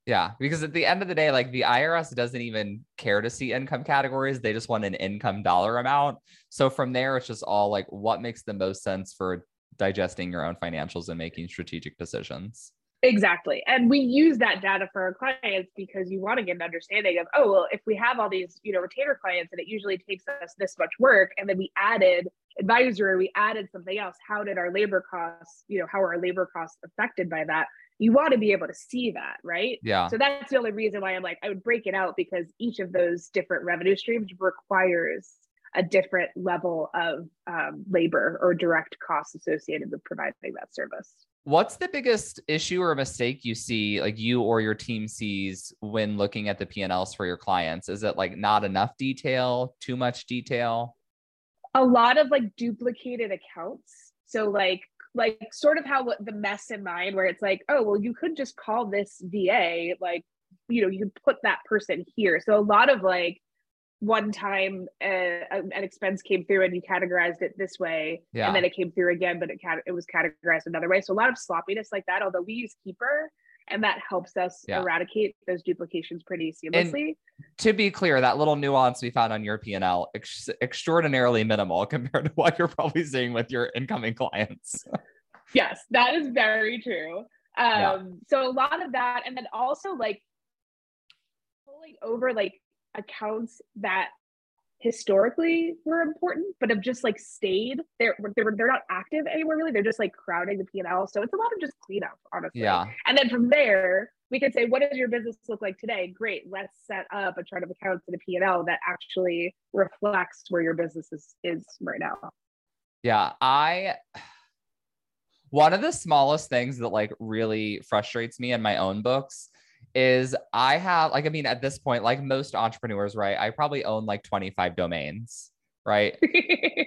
A: Yeah, because at the end of the day, like the IRS doesn't even care to see income categories. They just want an income dollar amount. So from there, it's just all like what makes the most sense for digesting your own financials and making strategic decisions.
B: Exactly. And we use that data for our clients because you want to get an understanding of, oh, well, if we have all these, you know, retainer clients and it usually takes us this much work, and then we added advisory, we added something else, how did our labor costs, you know, how are our labor costs affected by that? You want to be able to see that, right?
A: Yeah.
B: So that's the only reason why I'm like, I would break it out because each of those different revenue streams requires a different level of um, labor or direct costs associated with providing that service.
A: What's the biggest issue or mistake you see, like you or your team sees when looking at the P&Ls for your clients? Is it like not enough detail, too much detail?
B: A lot of like duplicated accounts. So like like sort of how the mess in mind where it's like, oh, well, you could just call this VA, like, you know, you could put that person here. So a lot of like one time uh, an expense came through and you categorized it this way yeah. and then it came through again but it cat- it was categorized another way so a lot of sloppiness like that although we use keeper and that helps us yeah. eradicate those duplications pretty seamlessly and
A: to be clear that little nuance we found on your p&l ex- extraordinarily minimal compared to what you're probably seeing with your incoming clients
B: yes that is very true um yeah. so a lot of that and then also like pulling over like accounts that historically were important but have just like stayed. They're they're, they're not active anymore really. They're just like crowding the p&l so it's a lot of just cleanup honestly.
A: Yeah.
B: And then from there we could say what does your business look like today? Great. Let's set up a chart of accounts and a p&l that actually reflects where your business is is right now.
A: Yeah. I one of the smallest things that like really frustrates me in my own books is I have like I mean at this point like most entrepreneurs right I probably own like 25 domains right?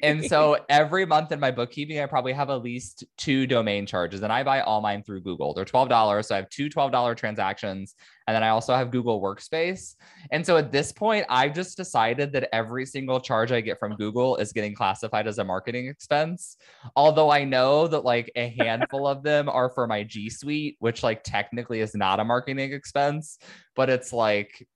A: And so every month in my bookkeeping I probably have at least two domain charges and I buy all mine through Google. They're $12 so I have two $12 transactions and then I also have Google Workspace. And so at this point I've just decided that every single charge I get from Google is getting classified as a marketing expense although I know that like a handful of them are for my G Suite which like technically is not a marketing expense but it's like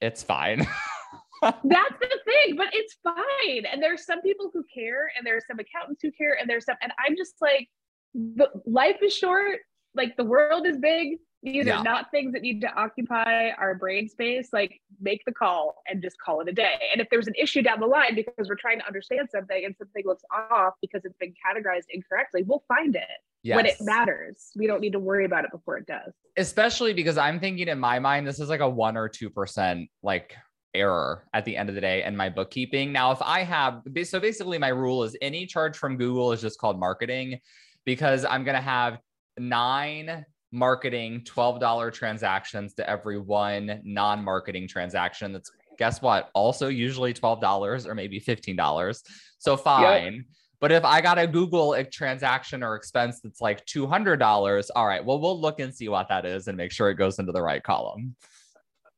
A: it's fine
B: That's the thing, but it's fine. And there's some people who care, and there's some accountants who care, and there's some, and I'm just like, the life is short, like the world is big. These yeah. are not things that need to occupy our brain space. Like, make the call and just call it a day. And if there's an issue down the line because we're trying to understand something and something looks off because it's been categorized incorrectly, we'll find it yes. when it matters. We don't need to worry about it before it does.
A: Especially because I'm thinking in my mind, this is like a one or two percent like error at the end of the day and my bookkeeping. Now, if I have, so basically my rule is any charge from Google is just called marketing because I'm going to have nine marketing $12 transactions to every one non marketing transaction. That's guess what? Also, usually $12 or maybe $15. So fine. Yep. But if I got a Google transaction or expense that's like $200, all right, well, we'll look and see what that is and make sure it goes into the right column.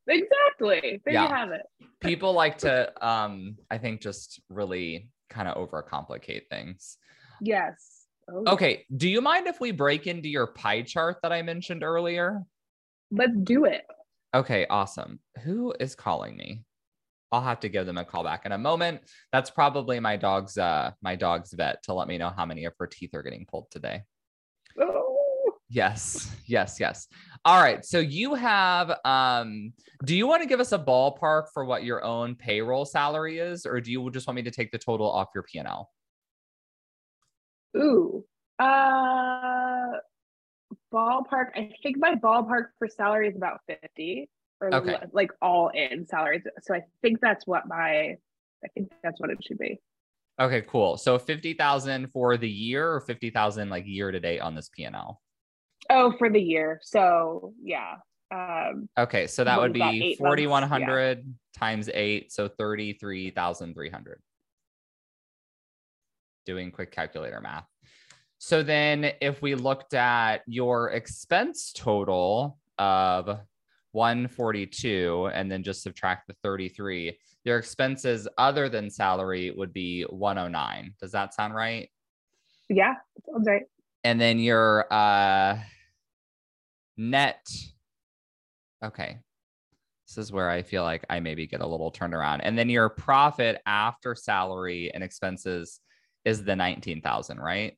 B: Exactly. There yeah. you have it.
A: People like to, um, I think, just really kind of overcomplicate things.
B: Yes.
A: Oh. Okay. Do you mind if we break into your pie chart that I mentioned earlier?
B: let's do it.
A: Okay, awesome. Who is calling me? I'll have to give them a call back in a moment. That's probably my dog's uh my dog's vet to let me know how many of her teeth are getting pulled today. Yes, yes, yes. All right. So you have um do you want to give us a ballpark for what your own payroll salary is or do you just want me to take the total off your P&L?
B: Ooh. Uh ballpark. I think my ballpark for salary is about 50 or okay. like all in salaries. So I think that's what my I think that's what it should be.
A: Okay, cool. So 50,000 for the year or 50,000 like year to date on this P&L?
B: Oh, for the year. So, yeah. Um,
A: okay, so that would be 4100 yeah. times 8, so 33,300. Doing quick calculator math. So then if we looked at your expense total of 142 and then just subtract the 33, your expenses other than salary would be 109. Does that sound right?
B: Yeah, sounds right.
A: And then your uh net okay. This is where I feel like I maybe get a little turned around. And then your profit after salary and expenses is the 19,000, right?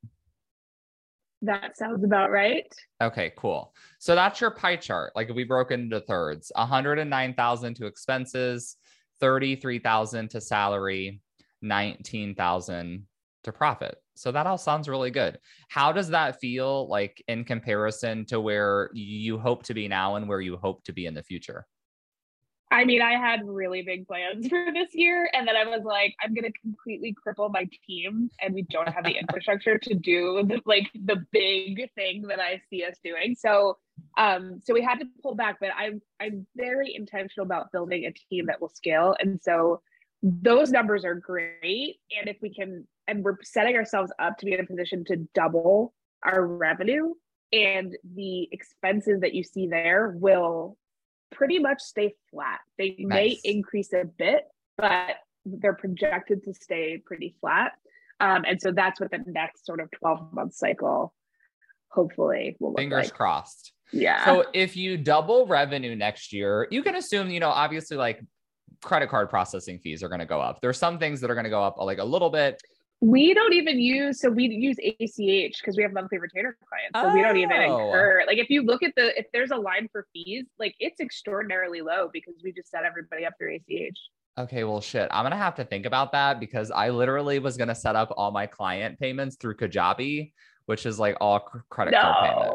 B: That sounds about right.
A: Okay, cool. So that's your pie chart. Like we broke into thirds 109,000 to expenses, 33,000 to salary, 19,000 to profit. So that all sounds really good. How does that feel like in comparison to where you hope to be now and where you hope to be in the future?
B: I mean, I had really big plans for this year, and then I was like, I'm gonna completely cripple my team, and we don't have the infrastructure to do the, like the big thing that I see us doing. So, um, so we had to pull back. But I'm I'm very intentional about building a team that will scale, and so those numbers are great. And if we can, and we're setting ourselves up to be in a position to double our revenue, and the expenses that you see there will pretty much stay flat. They nice. may increase a bit, but they're projected to stay pretty flat. Um, and so that's what the next sort of 12 month cycle hopefully will
A: fingers
B: like.
A: crossed.
B: Yeah.
A: So if you double revenue next year, you can assume, you know, obviously like credit card processing fees are going to go up. There's some things that are going to go up like a little bit.
B: We don't even use so we use ACH because we have monthly retainer clients. So oh. we don't even oh. incur like if you look at the if there's a line for fees, like it's extraordinarily low because we just set everybody up through ACH.
A: Okay, well shit. I'm gonna have to think about that because I literally was gonna set up all my client payments through Kajabi, which is like all credit no, card payment.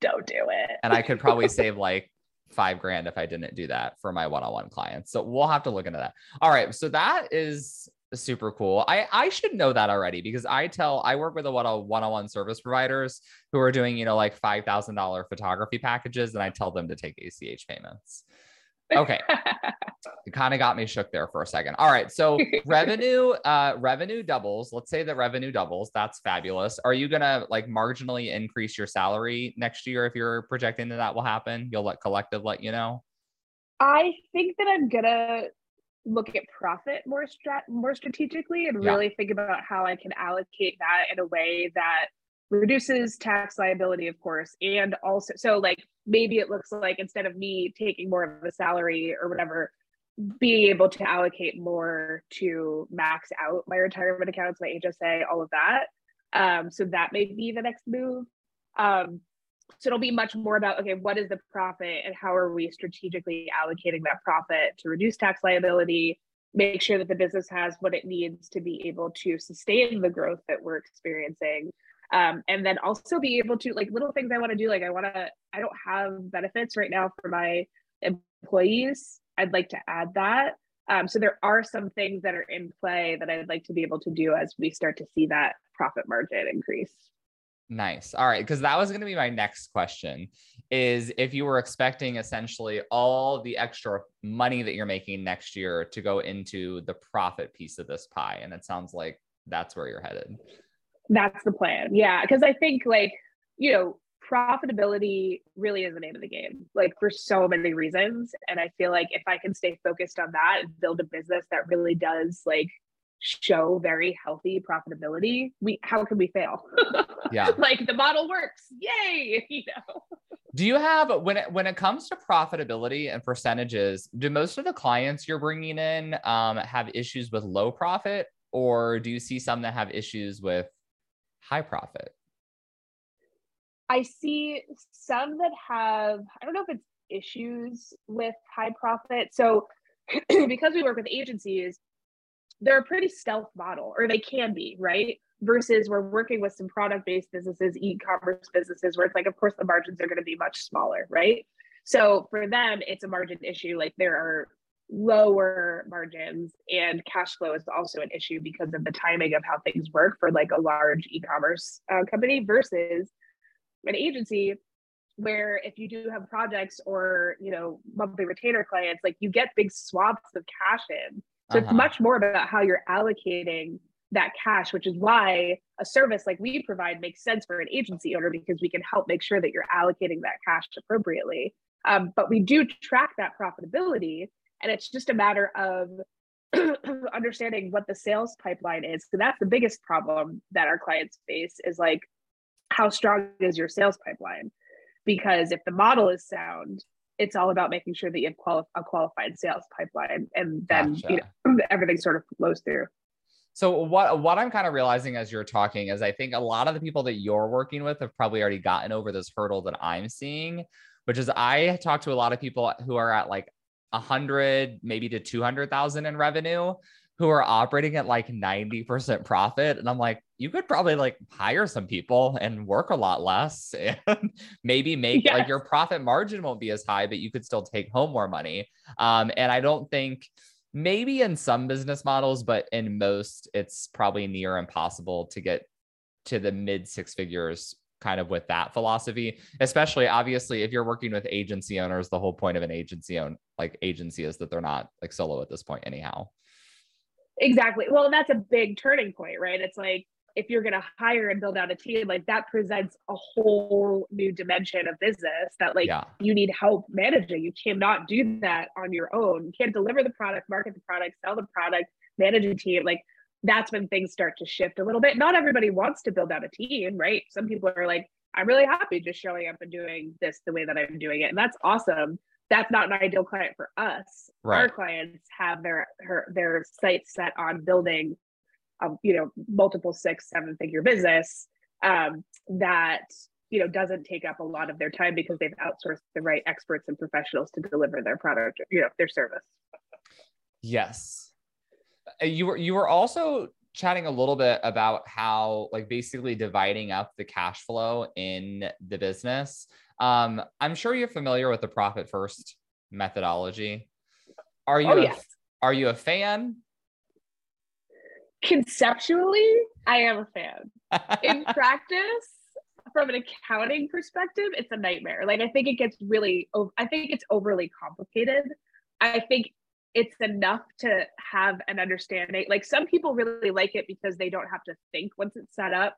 B: Don't do it.
A: and I could probably save like five grand if I didn't do that for my one-on-one clients. So we'll have to look into that. All right. So that is super cool. I I should know that already because I tell I work with a lot of one-on-one service providers who are doing, you know, like $5,000 photography packages and I tell them to take ACH payments. Okay. it kind of got me shook there for a second. All right. So revenue uh revenue doubles. Let's say that revenue doubles. That's fabulous. Are you going to like marginally increase your salary next year if you're projecting that that will happen? You'll let collective let you know.
B: I think that I'm to look at profit more strat more strategically and yeah. really think about how I can allocate that in a way that reduces tax liability, of course, and also so like maybe it looks like instead of me taking more of a salary or whatever, being able to allocate more to max out my retirement accounts, my HSA, all of that. Um, so that may be the next move. Um, so it'll be much more about okay what is the profit and how are we strategically allocating that profit to reduce tax liability make sure that the business has what it needs to be able to sustain the growth that we're experiencing. Um, and then also be able to like little things i want to do like i want to i don't have benefits right now for my employees. I'd like to add that. Um, so there are some things that are in play that i'd like to be able to do as we start to see that profit margin increase
A: Nice. All right. Because that was going to be my next question is if you were expecting essentially all the extra money that you're making next year to go into the profit piece of this pie. And it sounds like that's where you're headed.
B: That's the plan. Yeah. Because I think, like, you know, profitability really is the name of the game, like for so many reasons. And I feel like if I can stay focused on that and build a business that really does like show very healthy profitability, we how can we fail?
A: Yeah.
B: like the model works. Yay, you know.
A: Do you have when it when it comes to profitability and percentages? Do most of the clients you're bringing in um, have issues with low profit, or do you see some that have issues with high profit?
B: I see some that have I don't know if it's issues with high profit. So because we work with agencies, they're a pretty stealth model, or they can be, right? Versus we're working with some product based businesses, e commerce businesses, where it's like, of course, the margins are going to be much smaller, right? So for them, it's a margin issue. Like there are lower margins and cash flow is also an issue because of the timing of how things work for like a large e-commerce uh, company versus an agency where if you do have projects or you know monthly retainer clients like you get big swaths of cash in so uh-huh. it's much more about how you're allocating that cash, which is why a service like we provide makes sense for an agency owner because we can help make sure that you're allocating that cash appropriately. Um, but we do track that profitability, and it's just a matter of understanding what the sales pipeline is. So that's the biggest problem that our clients face is like, how strong is your sales pipeline? Because if the model is sound, it's all about making sure that you have quali- a qualified sales pipeline and then gotcha. you know, everything sort of flows through
A: so what what i'm kind of realizing as you're talking is i think a lot of the people that you're working with have probably already gotten over this hurdle that i'm seeing which is i talk to a lot of people who are at like 100 maybe to 200,000 in revenue who are operating at like 90% profit. And I'm like, you could probably like hire some people and work a lot less and maybe make yes. like your profit margin won't be as high, but you could still take home more money. Um, and I don't think maybe in some business models, but in most, it's probably near impossible to get to the mid six figures kind of with that philosophy especially obviously if you're working with agency owners the whole point of an agency own like agency is that they're not like solo at this point anyhow
B: Exactly. Well, that's a big turning point, right? It's like if you're going to hire and build out a team, like that presents a whole new dimension of business that like yeah. you need help managing. You cannot do that on your own. You can't deliver the product, market the product, sell the product, manage a team. Like that's when things start to shift a little bit. Not everybody wants to build out a team, right? Some people are like, I'm really happy just showing up and doing this the way that I'm doing it. And that's awesome that's not an ideal client for us. Right. Our clients have their her, their sights set on building, a, you know, multiple six seven figure business um, that you know doesn't take up a lot of their time because they've outsourced the right experts and professionals to deliver their product, you know, their service.
A: Yes, uh, you were you were also chatting a little bit about how like basically dividing up the cash flow in the business um, I'm sure you're familiar with the profit first methodology. Are you? Oh, a, yes. Are you a fan?
B: Conceptually, I am a fan. In practice, from an accounting perspective, it's a nightmare. Like I think it gets really. I think it's overly complicated. I think it's enough to have an understanding. Like some people really like it because they don't have to think once it's set up.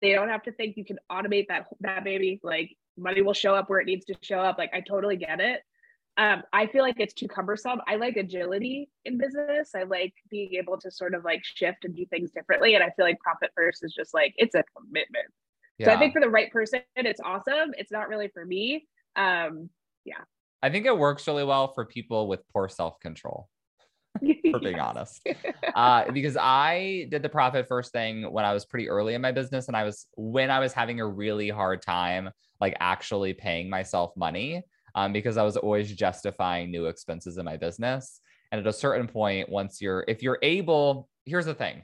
B: They don't have to think. You can automate that that baby. Like money will show up where it needs to show up. Like I totally get it. Um, I feel like it's too cumbersome. I like agility in business. I like being able to sort of like shift and do things differently. And I feel like profit first is just like it's a commitment. Yeah. So I think for the right person, it's awesome. It's not really for me. Um, yeah.
A: I think it works really well for people with poor self control. for being honest. Uh, because I did the profit first thing when I was pretty early in my business. And I was when I was having a really hard time, like actually paying myself money um, because I was always justifying new expenses in my business. And at a certain point, once you're, if you're able, here's the thing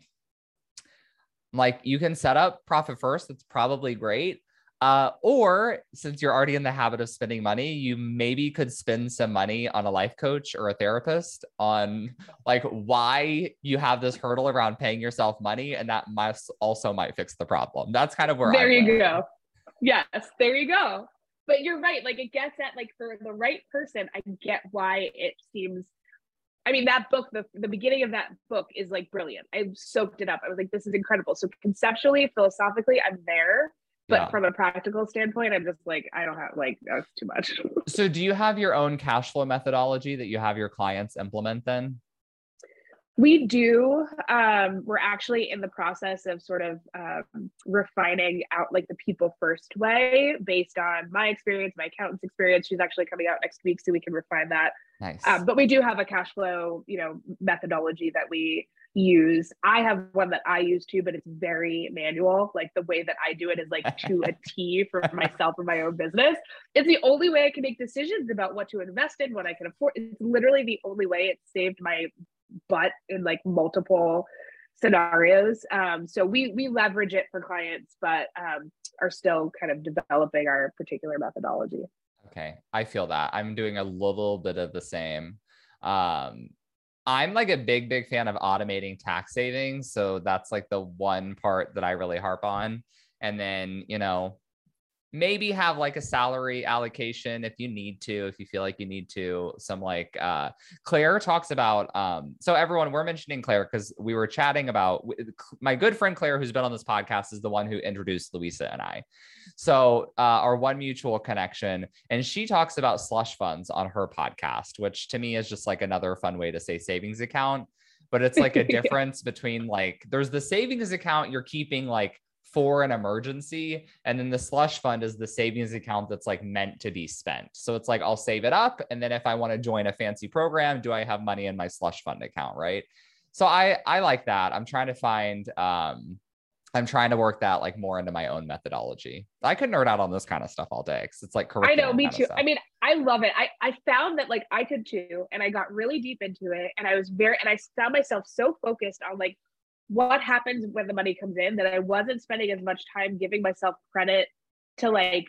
A: like you can set up profit first, it's probably great. Uh, or since you're already in the habit of spending money, you maybe could spend some money on a life coach or a therapist on like why you have this hurdle around paying yourself money, and that must also might fix the problem. That's kind of where
B: there I you go. Yes, there you go. But you're right. Like it gets at like for the right person, I get why it seems I mean, that book, the, the beginning of that book is like brilliant. I soaked it up. I was like, this is incredible. So conceptually, philosophically, I'm there but yeah. from a practical standpoint i'm just like i don't have like that's too much
A: so do you have your own cash flow methodology that you have your clients implement then
B: We do. Um, we're actually in the process of sort of um, refining out like the people first way based on my experience, my accountant's experience. She's actually coming out next week, so we can refine that.
A: Nice.
B: Um, but we do have a cash flow, you know, methodology that we use. I have one that I use too, but it's very manual. Like the way that I do it is like to a T for myself and my own business. It's the only way I can make decisions about what to invest in, what I can afford. It's literally the only way it saved my butt in like multiple scenarios. Um, so we we leverage it for clients, but um, are still kind of developing our particular methodology.
A: Okay, I feel that I'm doing a little bit of the same. Um, I'm like a big, big fan of automating tax savings. So that's like the one part that I really harp on. And then, you know, maybe have like a salary allocation if you need to if you feel like you need to some like uh claire talks about um so everyone we're mentioning claire because we were chatting about my good friend claire who's been on this podcast is the one who introduced louisa and i. So uh, our one mutual connection and she talks about slush funds on her podcast which to me is just like another fun way to say savings account but it's like a difference between like there's the savings account you're keeping like for an emergency. And then the slush fund is the savings account that's like meant to be spent. So it's like I'll save it up. And then if I want to join a fancy program, do I have money in my slush fund account? Right. So I I like that. I'm trying to find um I'm trying to work that like more into my own methodology. I could nerd out on this kind of stuff all day because it's like
B: I know, me too. I mean, I love it. I I found that like I could too, and I got really deep into it, and I was very, and I found myself so focused on like what happens when the money comes in that I wasn't spending as much time giving myself credit to like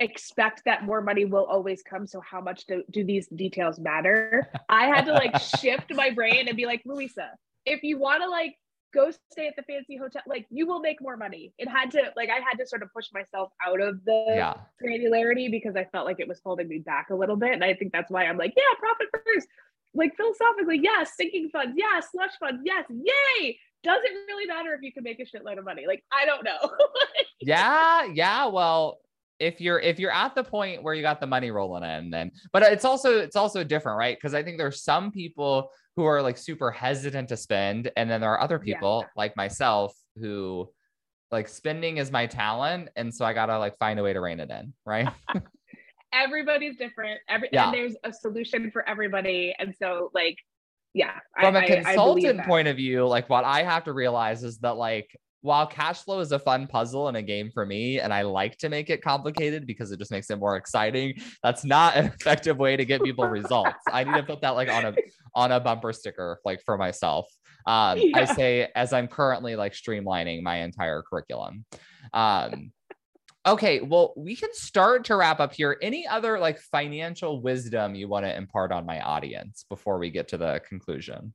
B: expect that more money will always come. So how much do, do these details matter? I had to like shift my brain and be like, Louisa, if you want to like go stay at the fancy hotel, like you will make more money. It had to like I had to sort of push myself out of the yeah. granularity because I felt like it was holding me back a little bit. And I think that's why I'm like, yeah, profit first. Like philosophically, yes, sinking funds, yes, slush funds, yes, yay does it really matter if you can make a shitload of money? Like, I don't know.
A: yeah, yeah. Well, if you're if you're at the point where you got the money rolling in, then but it's also it's also different, right? Because I think there's some people who are like super hesitant to spend, and then there are other people yeah. like myself who like spending is my talent, and so I gotta like find a way to rein it in, right?
B: Everybody's different. Every yeah. and there's a solution for everybody, and so like yeah
A: from I, a consultant I, I point of view like what i have to realize is that like while cash flow is a fun puzzle and a game for me and i like to make it complicated because it just makes it more exciting that's not an effective way to get people results. I need to put that like on a on a bumper sticker like for myself. Um yeah. i say as i'm currently like streamlining my entire curriculum. Um Okay, well, we can start to wrap up here. Any other like financial wisdom you want to impart on my audience before we get to the conclusion?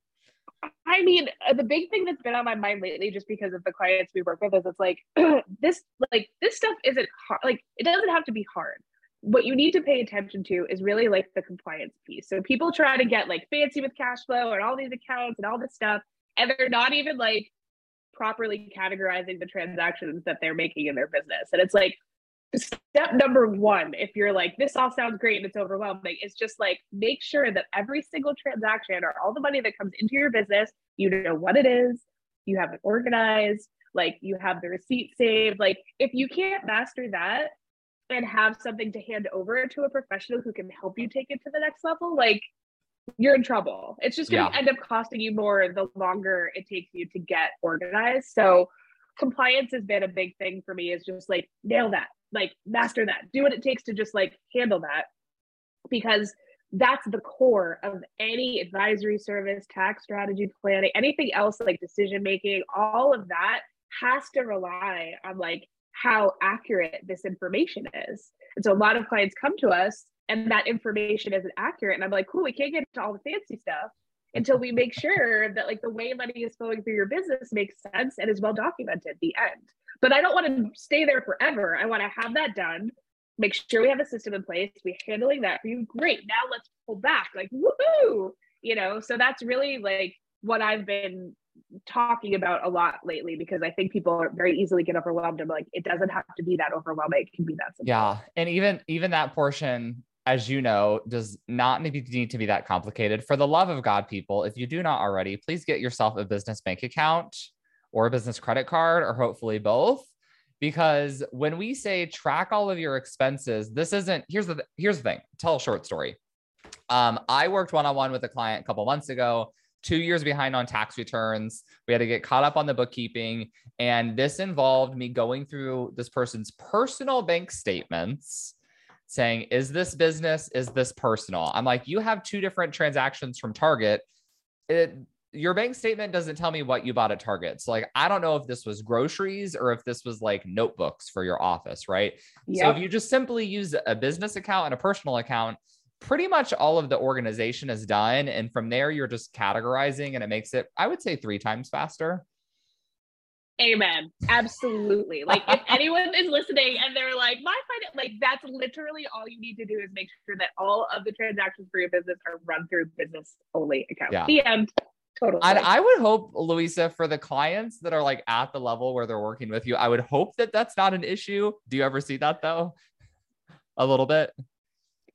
B: I mean, uh, the big thing that's been on my mind lately, just because of the clients we work with, is it's like this, like this stuff isn't hard. Like it doesn't have to be hard. What you need to pay attention to is really like the compliance piece. So people try to get like fancy with cash flow and all these accounts and all this stuff, and they're not even like properly categorizing the transactions that they're making in their business. And it's like step number one, if you're like, this all sounds great and it's overwhelming, it's just like make sure that every single transaction or all the money that comes into your business, you know what it is, you have it organized, like you have the receipt saved. Like if you can't master that and have something to hand over to a professional who can help you take it to the next level, like you're in trouble. It's just going to yeah. end up costing you more the longer it takes you to get organized. So compliance has been a big thing for me is just like nail that, like master that, do what it takes to just like handle that because that's the core of any advisory service, tax strategy planning, anything else like decision making, all of that has to rely on like how accurate this information is. And so a lot of clients come to us and that information isn't accurate. And I'm like, cool, we can't get into all the fancy stuff until we make sure that like the way money is flowing through your business makes sense and is well documented the end. But I don't want to stay there forever. I want to have that done. Make sure we have a system in place. We're handling that for you. Great. Now let's pull back. Like woohoo. You know, so that's really like what I've been talking about a lot lately because I think people are very easily get overwhelmed. I'm like, it doesn't have to be that overwhelming. It can be that simple.
A: Yeah. And even even that portion as you know, does not need to be that complicated. For the love of God, people, if you do not already, please get yourself a business bank account or a business credit card, or hopefully both. Because when we say track all of your expenses, this isn't. Here's the here's the thing. Tell a short story. Um, I worked one on one with a client a couple months ago two years behind on tax returns. We had to get caught up on the bookkeeping. And this involved me going through this person's personal bank statements saying, Is this business? Is this personal? I'm like, You have two different transactions from Target. It, your bank statement doesn't tell me what you bought at Target. So, like, I don't know if this was groceries or if this was like notebooks for your office, right? Yep. So, if you just simply use a business account and a personal account, pretty much all of the organization is done. And from there, you're just categorizing and it makes it, I would say, three times faster.
B: Amen. Absolutely. Like if anyone is listening and they're like, my finance, like that's literally all you need to do is make sure that all of the transactions for your business are run through business only accounts. Yeah. The end. Totally.
A: And I would hope, Louisa, for the clients that are like at the level where they're working with you, I would hope that that's not an issue. Do you ever see that though? A little bit.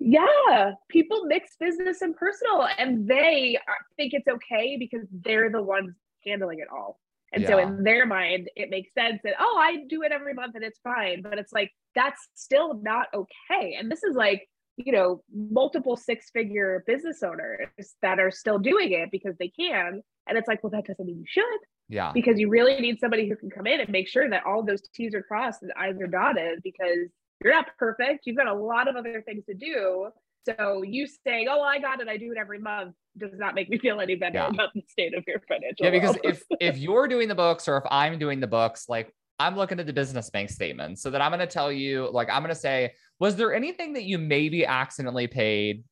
B: Yeah, people mix business and personal, and they think it's okay because they're the ones handling it all. And yeah. so in their mind, it makes sense that, oh, I do it every month and it's fine. But it's like, that's still not okay. And this is like, you know, multiple six figure business owners that are still doing it because they can. And it's like, well, that doesn't mean you should.
A: Yeah.
B: Because you really need somebody who can come in and make sure that all those T's are crossed and I's are dotted because you're not perfect. You've got a lot of other things to do. So you saying, "Oh, I got it. I do it every month," does not make me feel any better yeah. about the state of your financial.
A: Yeah, because if if you're doing the books or if I'm doing the books, like I'm looking at the business bank statement, so that I'm going to tell you, like I'm going to say, was there anything that you maybe accidentally paid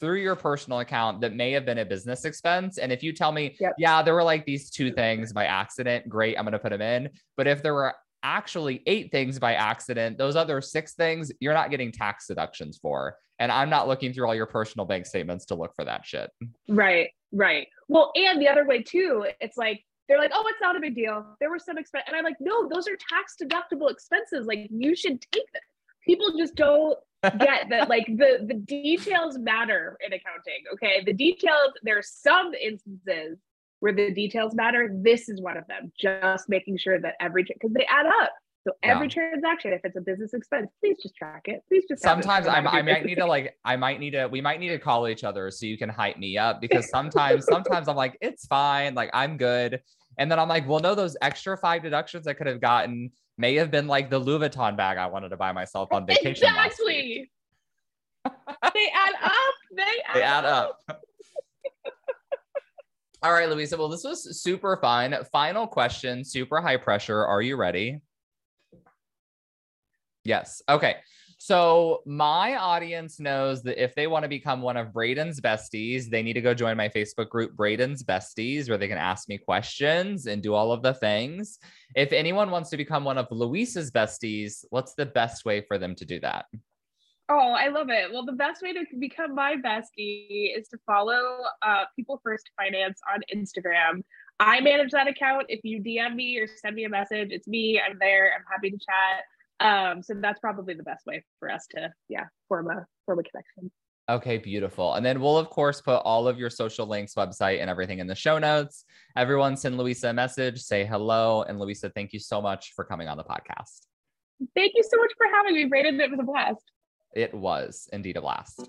A: through your personal account that may have been a business expense. And if you tell me, yep. yeah, there were like these two things by accident, great, I'm going to put them in. But if there were actually eight things by accident. Those other six things you're not getting tax deductions for. And I'm not looking through all your personal bank statements to look for that shit.
B: Right, right. Well, and the other way too, it's like they're like, oh, it's not a big deal. There were some expense. And I'm like, no, those are tax deductible expenses. Like you should take them. People just don't get that like the the details matter in accounting. Okay. The details, there's some instances where the details matter, this is one of them. Just making sure that every because they add up. So every yeah. transaction, if it's a business expense, please just track it. Please just.
A: Sometimes I, I might need to like I might need to we might need to call each other so you can hype me up because sometimes sometimes I'm like it's fine like I'm good and then I'm like well no those extra five deductions I could have gotten may have been like the Louis Vuitton bag I wanted to buy myself on vacation. Exactly.
B: they add up. They add,
A: they add up. up. All right, Louisa. Well, this was super fun. Final question, super high pressure. Are you ready? Yes. Okay. So my audience knows that if they want to become one of Braden's besties, they need to go join my Facebook group, Braden's Besties, where they can ask me questions and do all of the things. If anyone wants to become one of Louisa's besties, what's the best way for them to do that?
B: Oh, I love it. Well, the best way to become my bestie is to follow uh, People First Finance on Instagram. I manage that account. If you DM me or send me a message, it's me. I'm there. I'm happy to chat. Um, so that's probably the best way for us to, yeah, form a form a connection.
A: Okay, beautiful. And then we'll of course put all of your social links, website, and everything in the show notes. Everyone send Louisa a message, say hello, and Louisa, thank you so much for coming on the podcast.
B: Thank you so much for having me, Braden It was a blast.
A: It was indeed a blast.